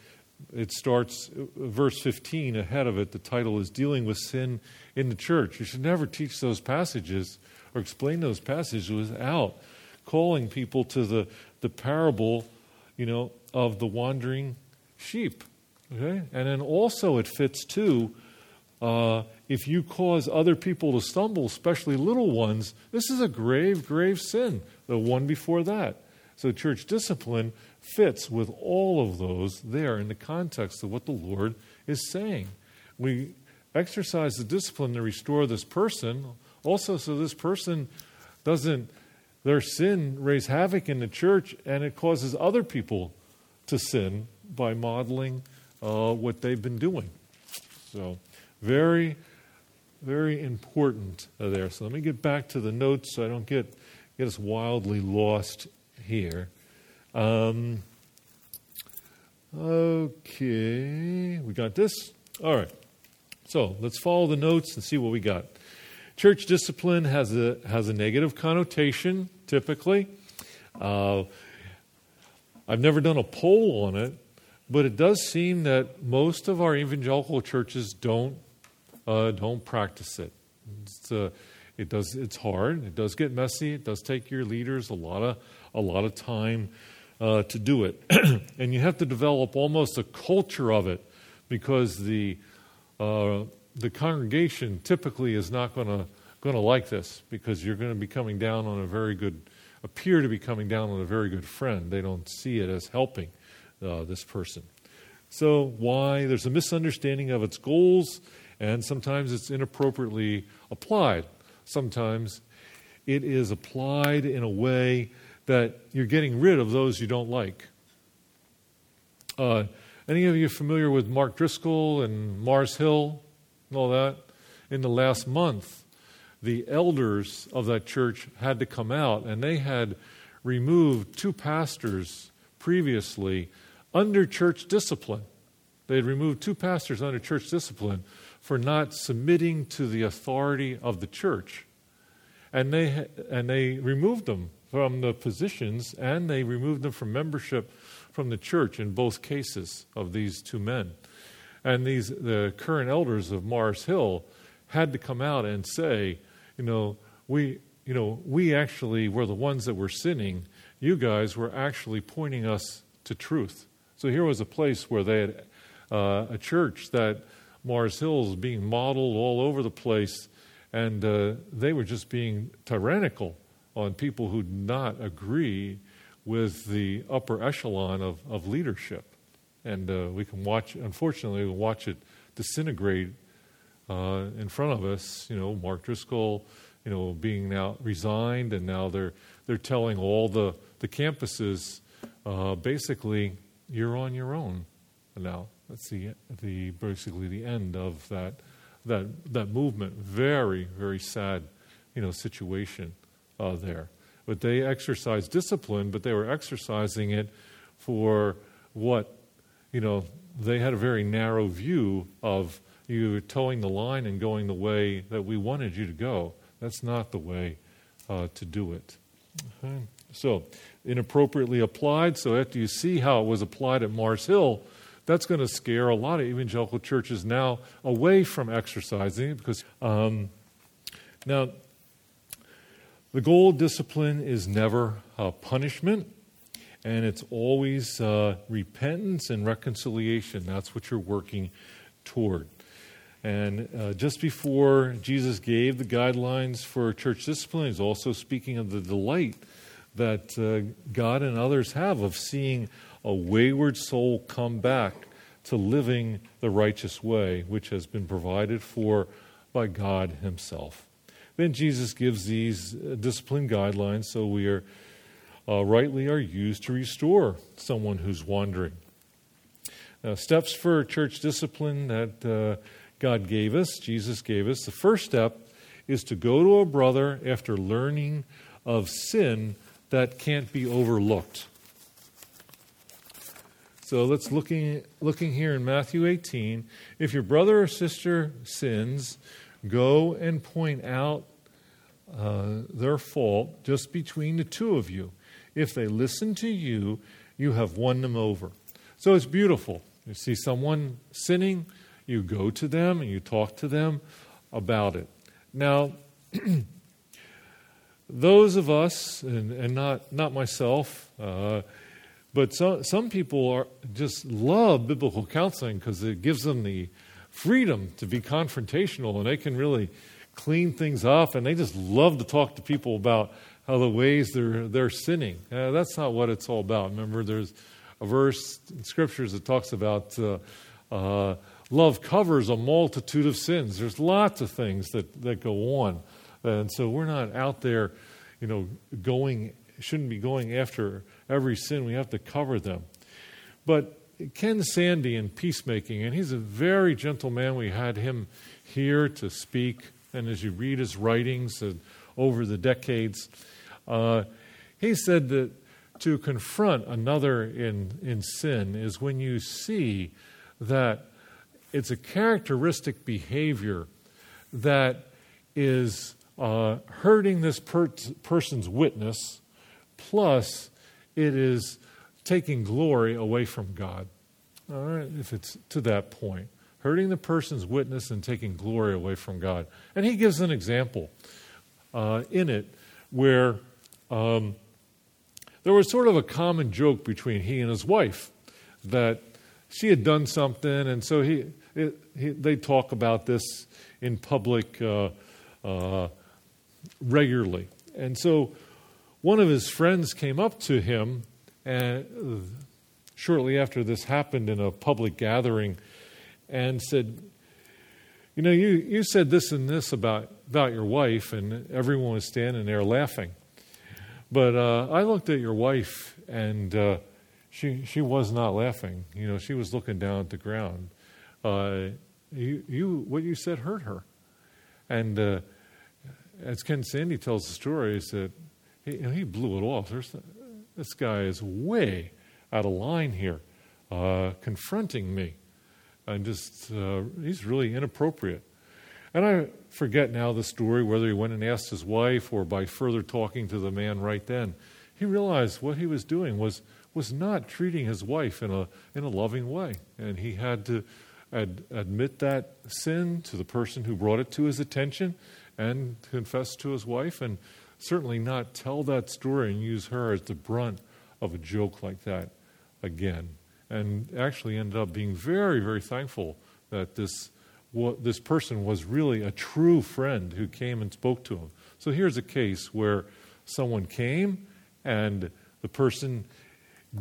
it starts, verse 15 ahead of it, the title is Dealing with Sin in the Church. You should never teach those passages or explain those passages without calling people to the, the parable, you know, of the wandering sheep. Okay? And then also it fits too, uh, if you cause other people to stumble, especially little ones, this is a grave, grave sin. The one before that. So church discipline fits with all of those there in the context of what the Lord is saying. We exercise the discipline to restore this person, also so this person doesn't, their sin raise havoc in the church and it causes other people to sin by modeling uh, what they've been doing. So, very, very important there. So, let me get back to the notes so I don't get, get us wildly lost here. Um, okay, we got this. All right. So let's follow the notes and see what we got. church discipline has a, has a negative connotation, typically. Uh, I've never done a poll on it, but it does seem that most of our evangelical churches don't, uh, don't practice it. Uh, it does, it's hard. It does get messy. It does take your leaders a lot of, a lot of time uh, to do it. and you have to develop almost a culture of it because the, uh, the congregation typically is not going to going to like this because you're going to be coming down on a very good, appear to be coming down on a very good friend. They don't see it as helping uh, this person. So, why? There's a misunderstanding of its goals, and sometimes it's inappropriately applied. Sometimes it is applied in a way that you're getting rid of those you don't like. Uh, any of you familiar with Mark Driscoll and Mars Hill and all that? In the last month, the elders of that church had to come out and they had removed two pastors previously under church discipline. They had removed two pastors under church discipline for not submitting to the authority of the church. And they, and they removed them from the positions and they removed them from membership from the church in both cases of these two men. And these, the current elders of Mars Hill had to come out and say, you know, we, you know, we actually were the ones that were sinning. You guys were actually pointing us to truth. So here was a place where they had uh, a church that Mars Hill is being modeled all over the place, and uh, they were just being tyrannical on people who do not agree with the upper echelon of, of leadership. And uh, we can watch, unfortunately, we watch it disintegrate uh, in front of us. You know, Mark Driscoll, you know, being now resigned, and now they're, they're telling all the, the campuses uh, basically, you're on your own now. That's the, the, basically the end of that, that, that movement. Very, very sad, you know, situation uh, there. But they exercised discipline, but they were exercising it for what, you know, they had a very narrow view of you toeing the line and going the way that we wanted you to go. That's not the way uh, to do it. Okay. So, inappropriately applied. So, after you see how it was applied at Mars Hill, that's going to scare a lot of evangelical churches now away from exercising because um, now the goal of discipline is never punishment, and it's always uh, repentance and reconciliation. That's what you're working toward. And uh, just before Jesus gave the guidelines for church discipline, he's also speaking of the delight that uh, God and others have of seeing a wayward soul come back to living the righteous way, which has been provided for by God Himself. Then Jesus gives these uh, discipline guidelines so we are uh, rightly are used to restore someone who's wandering. Now, steps for church discipline that uh, God gave us, Jesus gave us. The first step is to go to a brother after learning of sin that can't be overlooked. So let's looking looking here in Matthew 18. If your brother or sister sins, go and point out uh, their fault just between the two of you. If they listen to you, you have won them over. So it's beautiful. You see someone sinning, you go to them and you talk to them about it. Now, those of us, and, and not, not myself, uh, but some, some people are, just love biblical counseling because it gives them the freedom to be confrontational and they can really clean things up, and they just love to talk to people about how the ways they're, they're sinning. Uh, that's not what it's all about. Remember, there's a verse in scriptures that talks about uh, uh, love covers a multitude of sins. There's lots of things that, that go on. And so we're not out there, you know, going, shouldn't be going after every sin. We have to cover them. But Ken Sande in peacemaking, and he's a very gentle man. We had him here to speak and as you read his writings over the decades, uh, he said that to confront another in, in sin is when you see that it's a characteristic behavior that is uh, hurting this per- person's witness, plus it is taking glory away from God. All right, if it's to that point, hurting the person's witness and taking glory away from God. And he gives an example uh, in it where um, there was sort of a common joke between he and his wife that she had done something, and so he, it, he they talk about this in public uh, uh, regularly. And so one of his friends came up to him and shortly after this happened in a public gathering and said, You know, you, you said this and this about, about your wife, and everyone was standing there laughing. But uh, I looked at your wife, and uh, she, she was not laughing. You know, she was looking down at the ground. Uh, you, you, what you said hurt her. And uh, as Ken Sande tells the story, is he, he blew it off. There's, this guy is way out of line here, uh, confronting me. And just, uh, he's really inappropriate. And I forget now the story, whether he went and asked his wife or by further talking to the man right then. He realized what he was doing was, was not treating his wife in a, in a loving way. And he had to ad- admit that sin to the person who brought it to his attention and confess to his wife, and certainly not tell that story and use her as the brunt of a joke like that again. And actually ended up being very, very thankful that this, this person was really a true friend who came and spoke to him. So here's a case where someone came and the person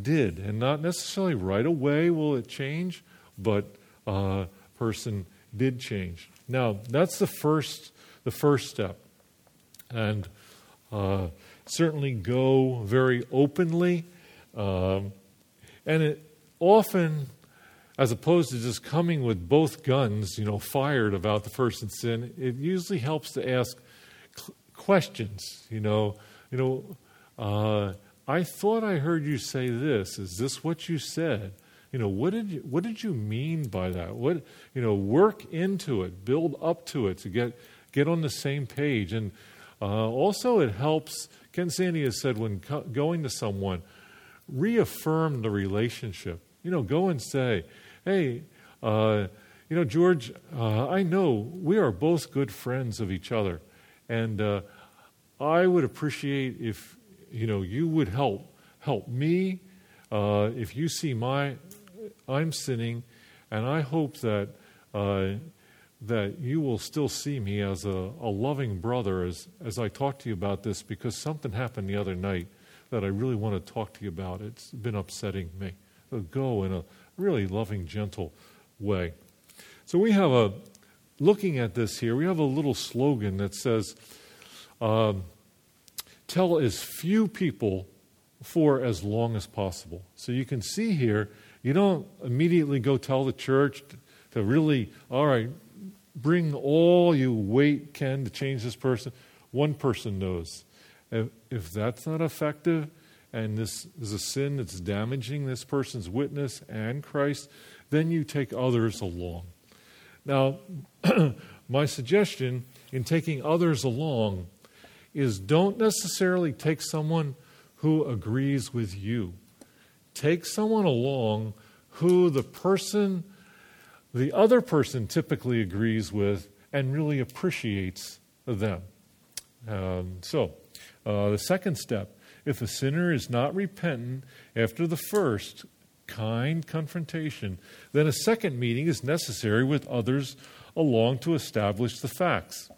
did, and not necessarily right away will it change, but a uh, person did change. Now, that's the first, the first step. And uh, certainly go very openly. Um, and it often, as opposed to just coming with both guns, you know, fired about the person's sin, it usually helps to ask questions. You know, you know, uh, I thought I heard you say this. Is this what you said? You know, what did you, what did you mean by that? What you know, work into it, build up to it to get get on the same page. And uh, also, it helps. Ken Sande has said when co- going to someone, reaffirm the relationship. You know, go and say, "Hey, uh, you know, George, uh, I know we are both good friends of each other, and uh, I would appreciate if you know you would help help me uh, if you see my I'm sinning, and I hope that uh, that you will still see me as a, a loving brother as, as I talk to you about this because something happened the other night that I really want to talk to you about. It's been upsetting me. So go in a really loving, gentle way. So we have a, looking at this here, we have a little slogan that says, um, tell as few people for as long as possible. So you can see here, you don't immediately go tell the church to really, all right, bring all you weight can to change this person. One person knows. If, if that's not effective, and this is a sin that's damaging this person's witness and Christ, then you take others along. Now, my suggestion in taking others along is don't necessarily take someone who agrees with you. Take someone along who the person the other person typically agrees with and really appreciates them. Um, so, uh, the second step if a sinner is not repentant after the first kind confrontation, then a second meeting is necessary with others along to establish the facts.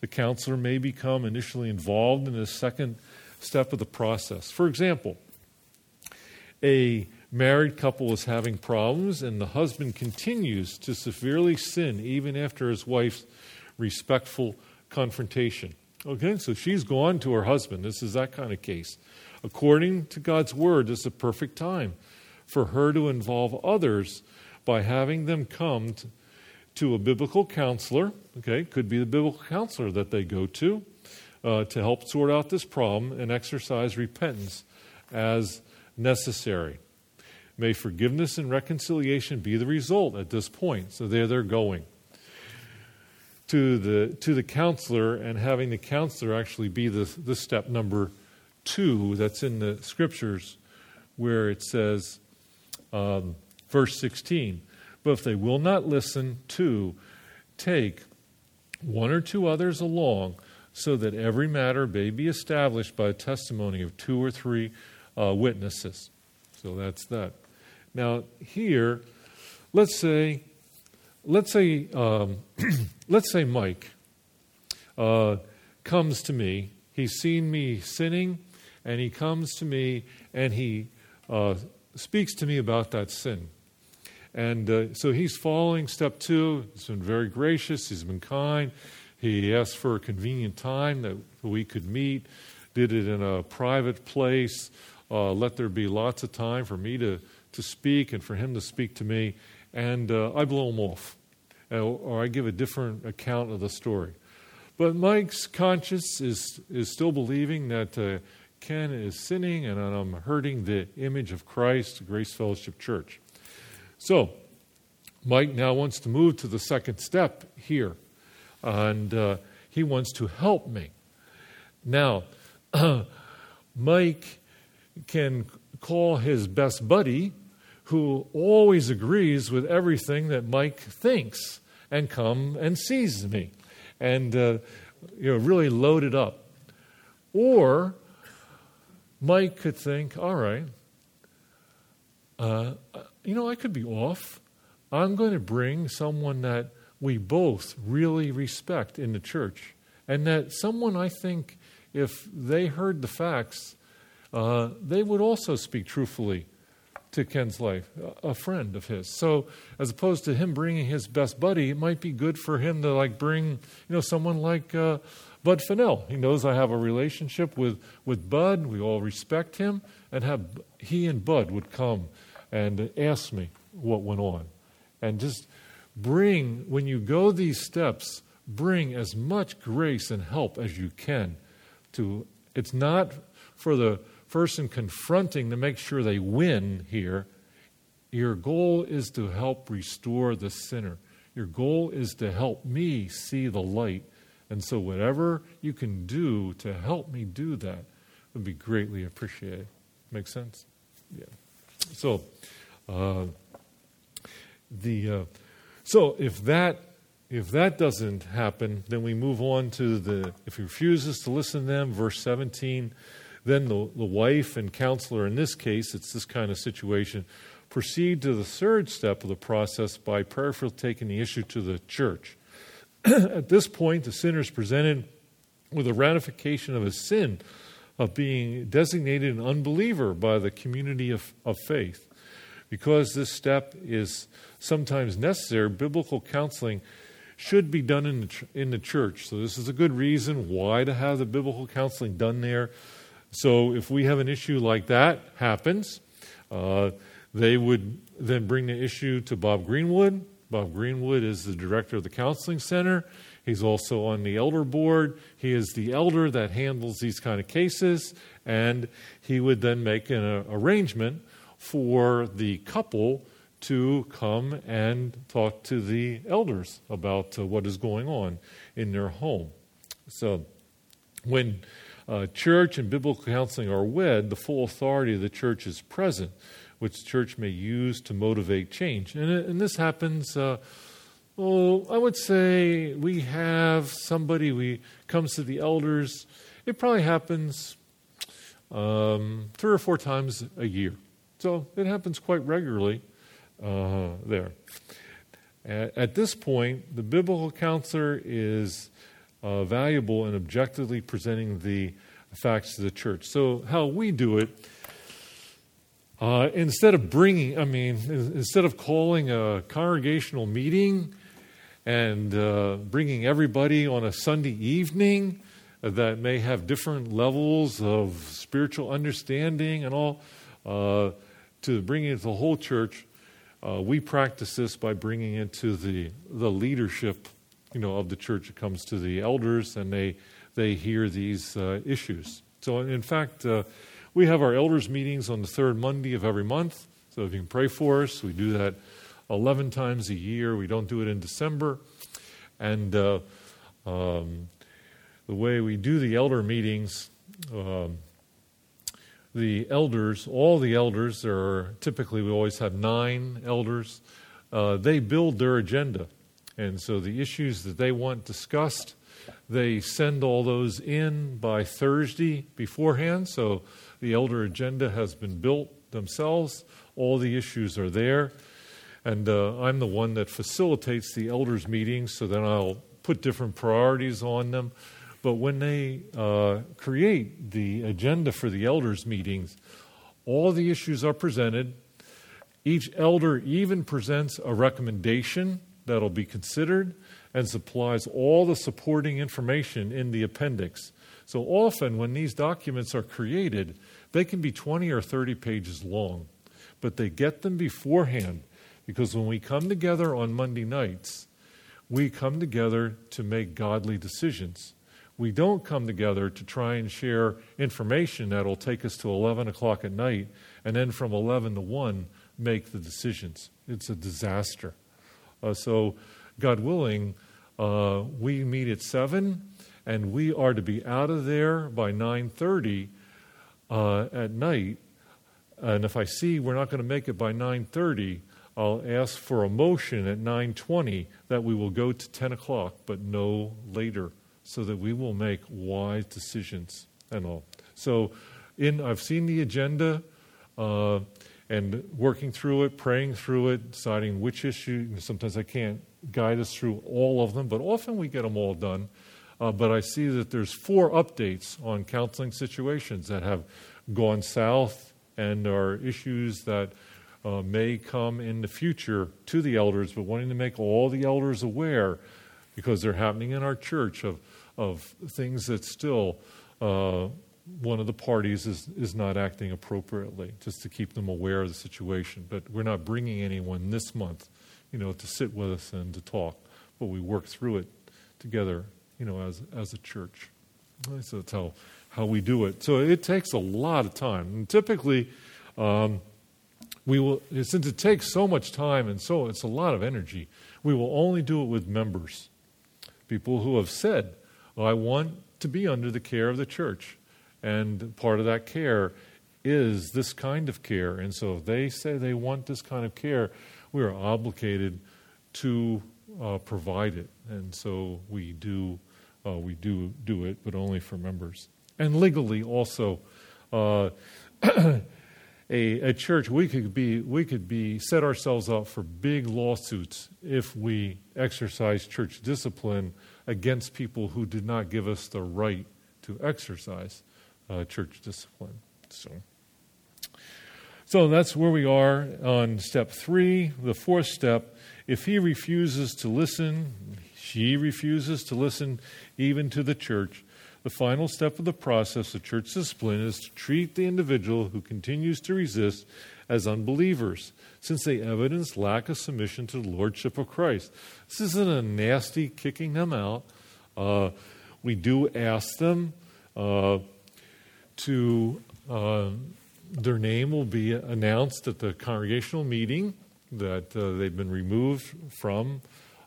The counselor may become initially involved in the second step of the process. For example, a married couple is having problems, and the husband continues to severely sin even after his wife's respectful confrontation. Okay, so she's gone to her husband. This is that kind of case. According to God's word, this is a perfect time for her to involve others by having them come to, to a biblical counselor. Okay, could be the biblical counselor that they go to uh, to help sort out this problem and exercise repentance as necessary. May forgiveness and reconciliation be the result at this point. So there they're going. To the to the counselor and having the counselor actually be the, the step number two that's in the scriptures where it says um, verse 16 but if they will not listen to take one or two others along so that every matter may be established by a testimony of two or three uh, witnesses. So that's that. Now here let's say let's say um, let's say Mike uh, comes to me. He's seen me sinning, and he comes to me and he uh, speaks to me about that sin. And uh, so he's following step two. He's been very gracious. He's been kind. He asked for a convenient time that we could meet. Did it in a private place. Uh, let there be lots of time for me to, to speak and for him to speak to me and uh, I blow him off, uh, or I give a different account of the story. But Mike's conscience is, is still believing that uh, Ken is sinning and I'm hurting the image of Christ, Grace Fellowship Church. So, Mike now wants to move to the second step here, and uh, he wants to help me. Now, Mike can call his best buddy who always agrees with everything that Mike thinks and come and sees me and uh, you know really loaded up. Or Mike could think, all right, uh, you know, I could be off. I'm going to bring someone that we both really respect in the church, and that someone I think, if they heard the facts, uh, they would also speak truthfully to Ken's life, a friend of his. So, as opposed to him bringing his best buddy, it might be good for him to like bring, you know, someone like uh, Bud Fennell. He knows I have a relationship with with Bud. We all respect him, and have he and Bud would come and ask me what went on, and just bring when you go these steps, bring as much grace and help as you can. To it's not for the person confronting to make sure they win here, your goal is to help restore the sinner. Your goal is to help me see the light. And so, whatever you can do to help me do that would be greatly appreciated. Make sense? Yeah. So, uh, the uh, so if that if that doesn't happen, then we move on to the if he refuses to listen to them, verse seventeen. Then the, the wife and counselor, in this case, it's this kind of situation, proceed to the third step of the process by prayerfully taking the issue to the church. At this point, the sinner is presented with a ratification of his sin of being designated an unbeliever by the community of, of faith. Because this step is sometimes necessary, biblical counseling should be done in the, in the church. So, this is a good reason why to have the biblical counseling done there. So if we have an issue like that happens, uh, they would then bring the issue to Bob Greenwood. Bob Greenwood is the director of the counseling center. He's also on the elder board. He is the elder that handles these kind of cases, and he would then make an uh, arrangement for the couple to come and talk to the elders about uh, what is going on in their home. So when uh, church and biblical counseling are wed, the full authority of the church is present, which the church may use to motivate change. And, and this happens, uh, well, I would say we have somebody, we comes to the elders. It probably happens um, three or four times a year. So it happens quite regularly uh, there. At, at, this point, the biblical counselor is uh, valuable in objectively presenting the facts to the church. So, how we do it, uh, instead of bringing, I mean, instead of calling a congregational meeting and uh, bringing everybody on a Sunday evening that may have different levels of spiritual understanding and all, uh, to bring it to the whole church, uh, we practice this by bringing it to the, the leadership you know, of the church. It comes to the elders, and they they hear these uh, issues. So, in fact, uh, we have our elders meetings on the third Monday of every month. So, if you can pray for us, we do that 11 times a year. We don't do it in December. And uh, um, the way we do the elder meetings, um, the elders, all the elders, there are typically we always have nine elders, uh, they build their agenda. And so the issues that they want discussed, they send all those in by Thursday beforehand. So the elder agenda has been built themselves, all the issues are there. And uh, I'm the one that facilitates the elders' meetings, so then I'll put different priorities on them. But when they uh, create the agenda for the elders' meetings, all the issues are presented. Each elder even presents a recommendation that'll be considered and supplies all the supporting information in the appendix. So often, when these documents are created, they can be 20 or 30 pages long, but they get them beforehand because when we come together on Monday nights, we come together to make godly decisions. We don't come together to try and share information that'll take us to 11 o'clock at night and then from 11 to 1 make the decisions. It's a disaster. Uh, so, God willing, uh, we meet at 7 and we are to be out of there by 9.30 uh, at night. And if I see we're not going to make it by 9.30, I'll ask for a motion at 9:20 that we will go to 10 o'clock, but no later so that we will make wise decisions and all. So, in I've seen the agenda uh, and working through it, praying through it, deciding which issue. Sometimes I can't guide us through all of them, but often we get them all done. Uh, but I see that there's four updates on counseling situations that have gone south and are issues that uh, may come in the future to the elders, but wanting to make all the elders aware because they're happening in our church of of things that still uh, one of the parties is, is not acting appropriately, just to keep them aware of the situation. But we're not bringing anyone this month, you know, to sit with us and to talk, but we work through it together, you know, as, as a church. So that's how, how we do it. So it takes a lot of time. And typically, um, we will, since it takes so much time and so it's a lot of energy, we will only do it with members, people who have said, I want to be under the care of the church. And part of that care is this kind of care. And so if they say they want this kind of care, we are obligated to uh, provide it. And so we do, uh, we do do it, but only for members. And legally also, uh, a, a church we could be we could be set ourselves up for big lawsuits if we exercise church discipline against people who did not give us the right to exercise uh, church discipline. So. So that's where we are on step three. The fourth step if he refuses to listen, she refuses to listen even to the church, the final step of the process of church discipline is to treat the individual who continues to resist as unbelievers, since they evidence lack of submission to the Lordship of Christ. This isn't a nasty kicking them out. Uh, we do ask them uh, to, uh, their name will be announced at the congregational meeting that uh, they've been removed from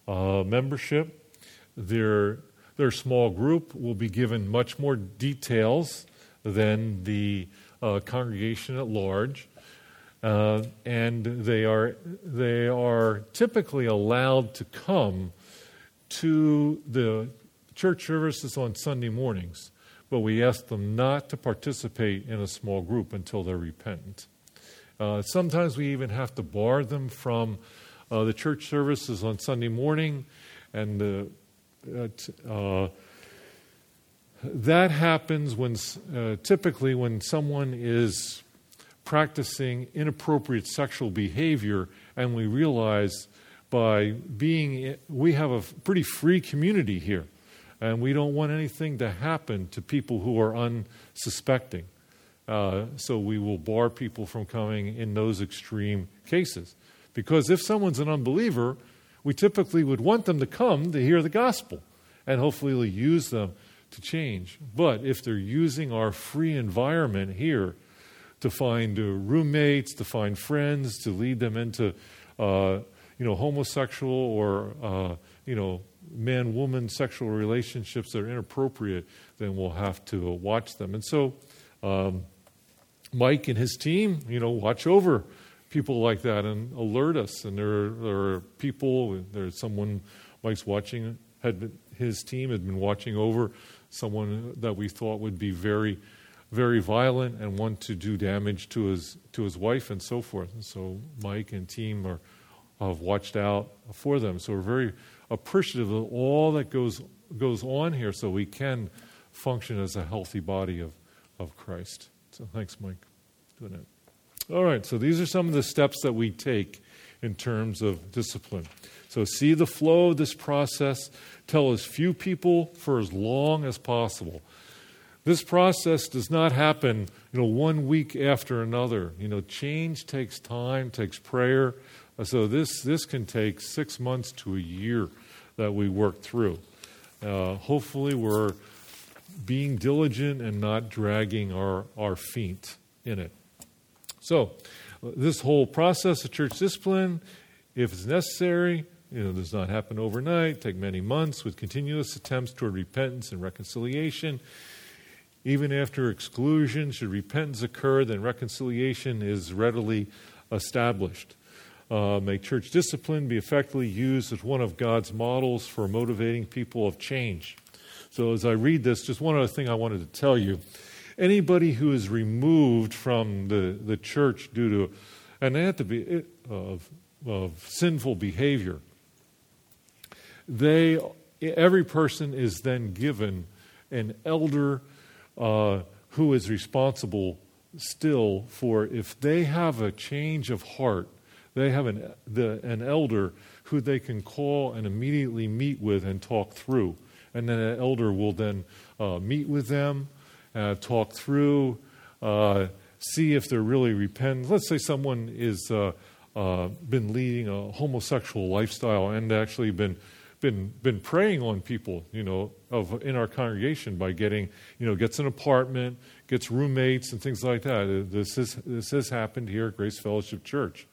uh, membership. Their, their small group will be given much more details than the uh, congregation at large. Uh, and they are, they are typically allowed to come to the church services on Sunday mornings, but we ask them not to participate in a small group until they're repentant. Uh, sometimes we even have to bar them from uh, the church services on Sunday morning, and uh, uh that happens when uh, typically when someone is practicing inappropriate sexual behavior, and we realize by being, we have a pretty free community here, and we don't want anything to happen to people who are unsuspecting. Uh, so we will bar people from coming in those extreme cases. Because if someone's an unbeliever, we typically would want them to come to hear the gospel, and hopefully use them to change. But if they're using our free environment here, to find uh, roommates, to find friends, to lead them into, uh, you know, homosexual or, uh, you know, man woman sexual relationships that are inappropriate, then we'll have to uh, watch them. And so, um, Mike and his team, you know, watch over people like that and alert us. And there are, there are people, there's someone Mike's watching, had been, his team had been watching over someone that we thought would be very, very violent and want to do damage to his to his wife and so forth. And so Mike and team are have watched out for them. So we're very appreciative of all that goes goes on here, so we can function as a healthy body of of Christ. So thanks, Mike, doing it. All right. So these are some of the steps that we take in terms of discipline. So see the flow of this process. Tell as few people for as long as possible. This process does not happen, you know, one week after another. You know, change takes time, takes prayer. So this this can take six months to a year that we work through. Uh, hopefully, we're being diligent and not dragging our, our feet in it. So, this whole process of church discipline, if it's necessary, you know, does not happen overnight, take many months with continuous attempts toward repentance and reconciliation. Even after exclusion, should repentance occur, then reconciliation is readily established. Uh, may church discipline be effectively used as one of God's models for motivating people of change. So, as I read this, just one other thing I wanted to tell you. Anybody who is removed from the, the church due to, and they have to be, of, of sinful behavior, they, every person is then given an elder uh, who is responsible still for if they have a change of heart, they have an, the, an elder who they can call and immediately meet with and talk through. And then an elder will then uh, meet with them, uh, talk through, uh, see if they're really repentant. Let's say someone is uh, uh, been leading a homosexual lifestyle and actually been been been preying on people, you know, of in our congregation by getting, you know, gets an apartment, gets roommates and things like that. This is this has happened here at Grace Fellowship Church,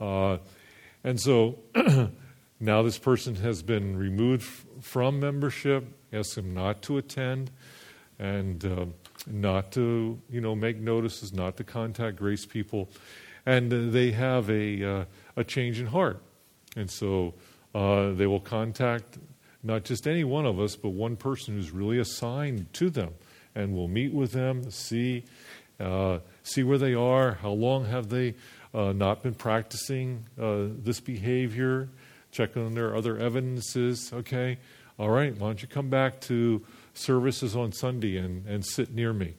uh, and so now this person has been removed from membership. Ask them not to attend, and uh, not to you know make notices, not to contact Grace people, and they have a uh, a change in heart, and so. Uh, they will contact not just any one of us, but one person who's really assigned to them, and we'll meet with them, see uh, see where they are, how long have they uh, not been practicing uh, this behavior, check on their other evidences. Okay, all right, why don't you come back to services on Sunday and, and sit near me,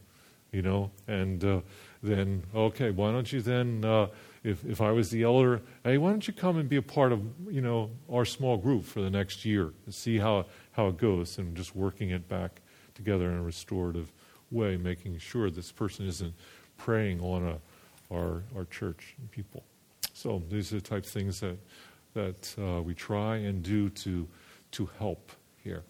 you know, and uh, then okay, why don't you then uh, if, if I was the elder, hey, why don't you come and be a part of, you know, our small group for the next year and see how, how it goes and just working it back together in a restorative way, making sure this person isn't preying on a, our, our church and people. So these are the type of things that, that uh, we try and do to, to help here.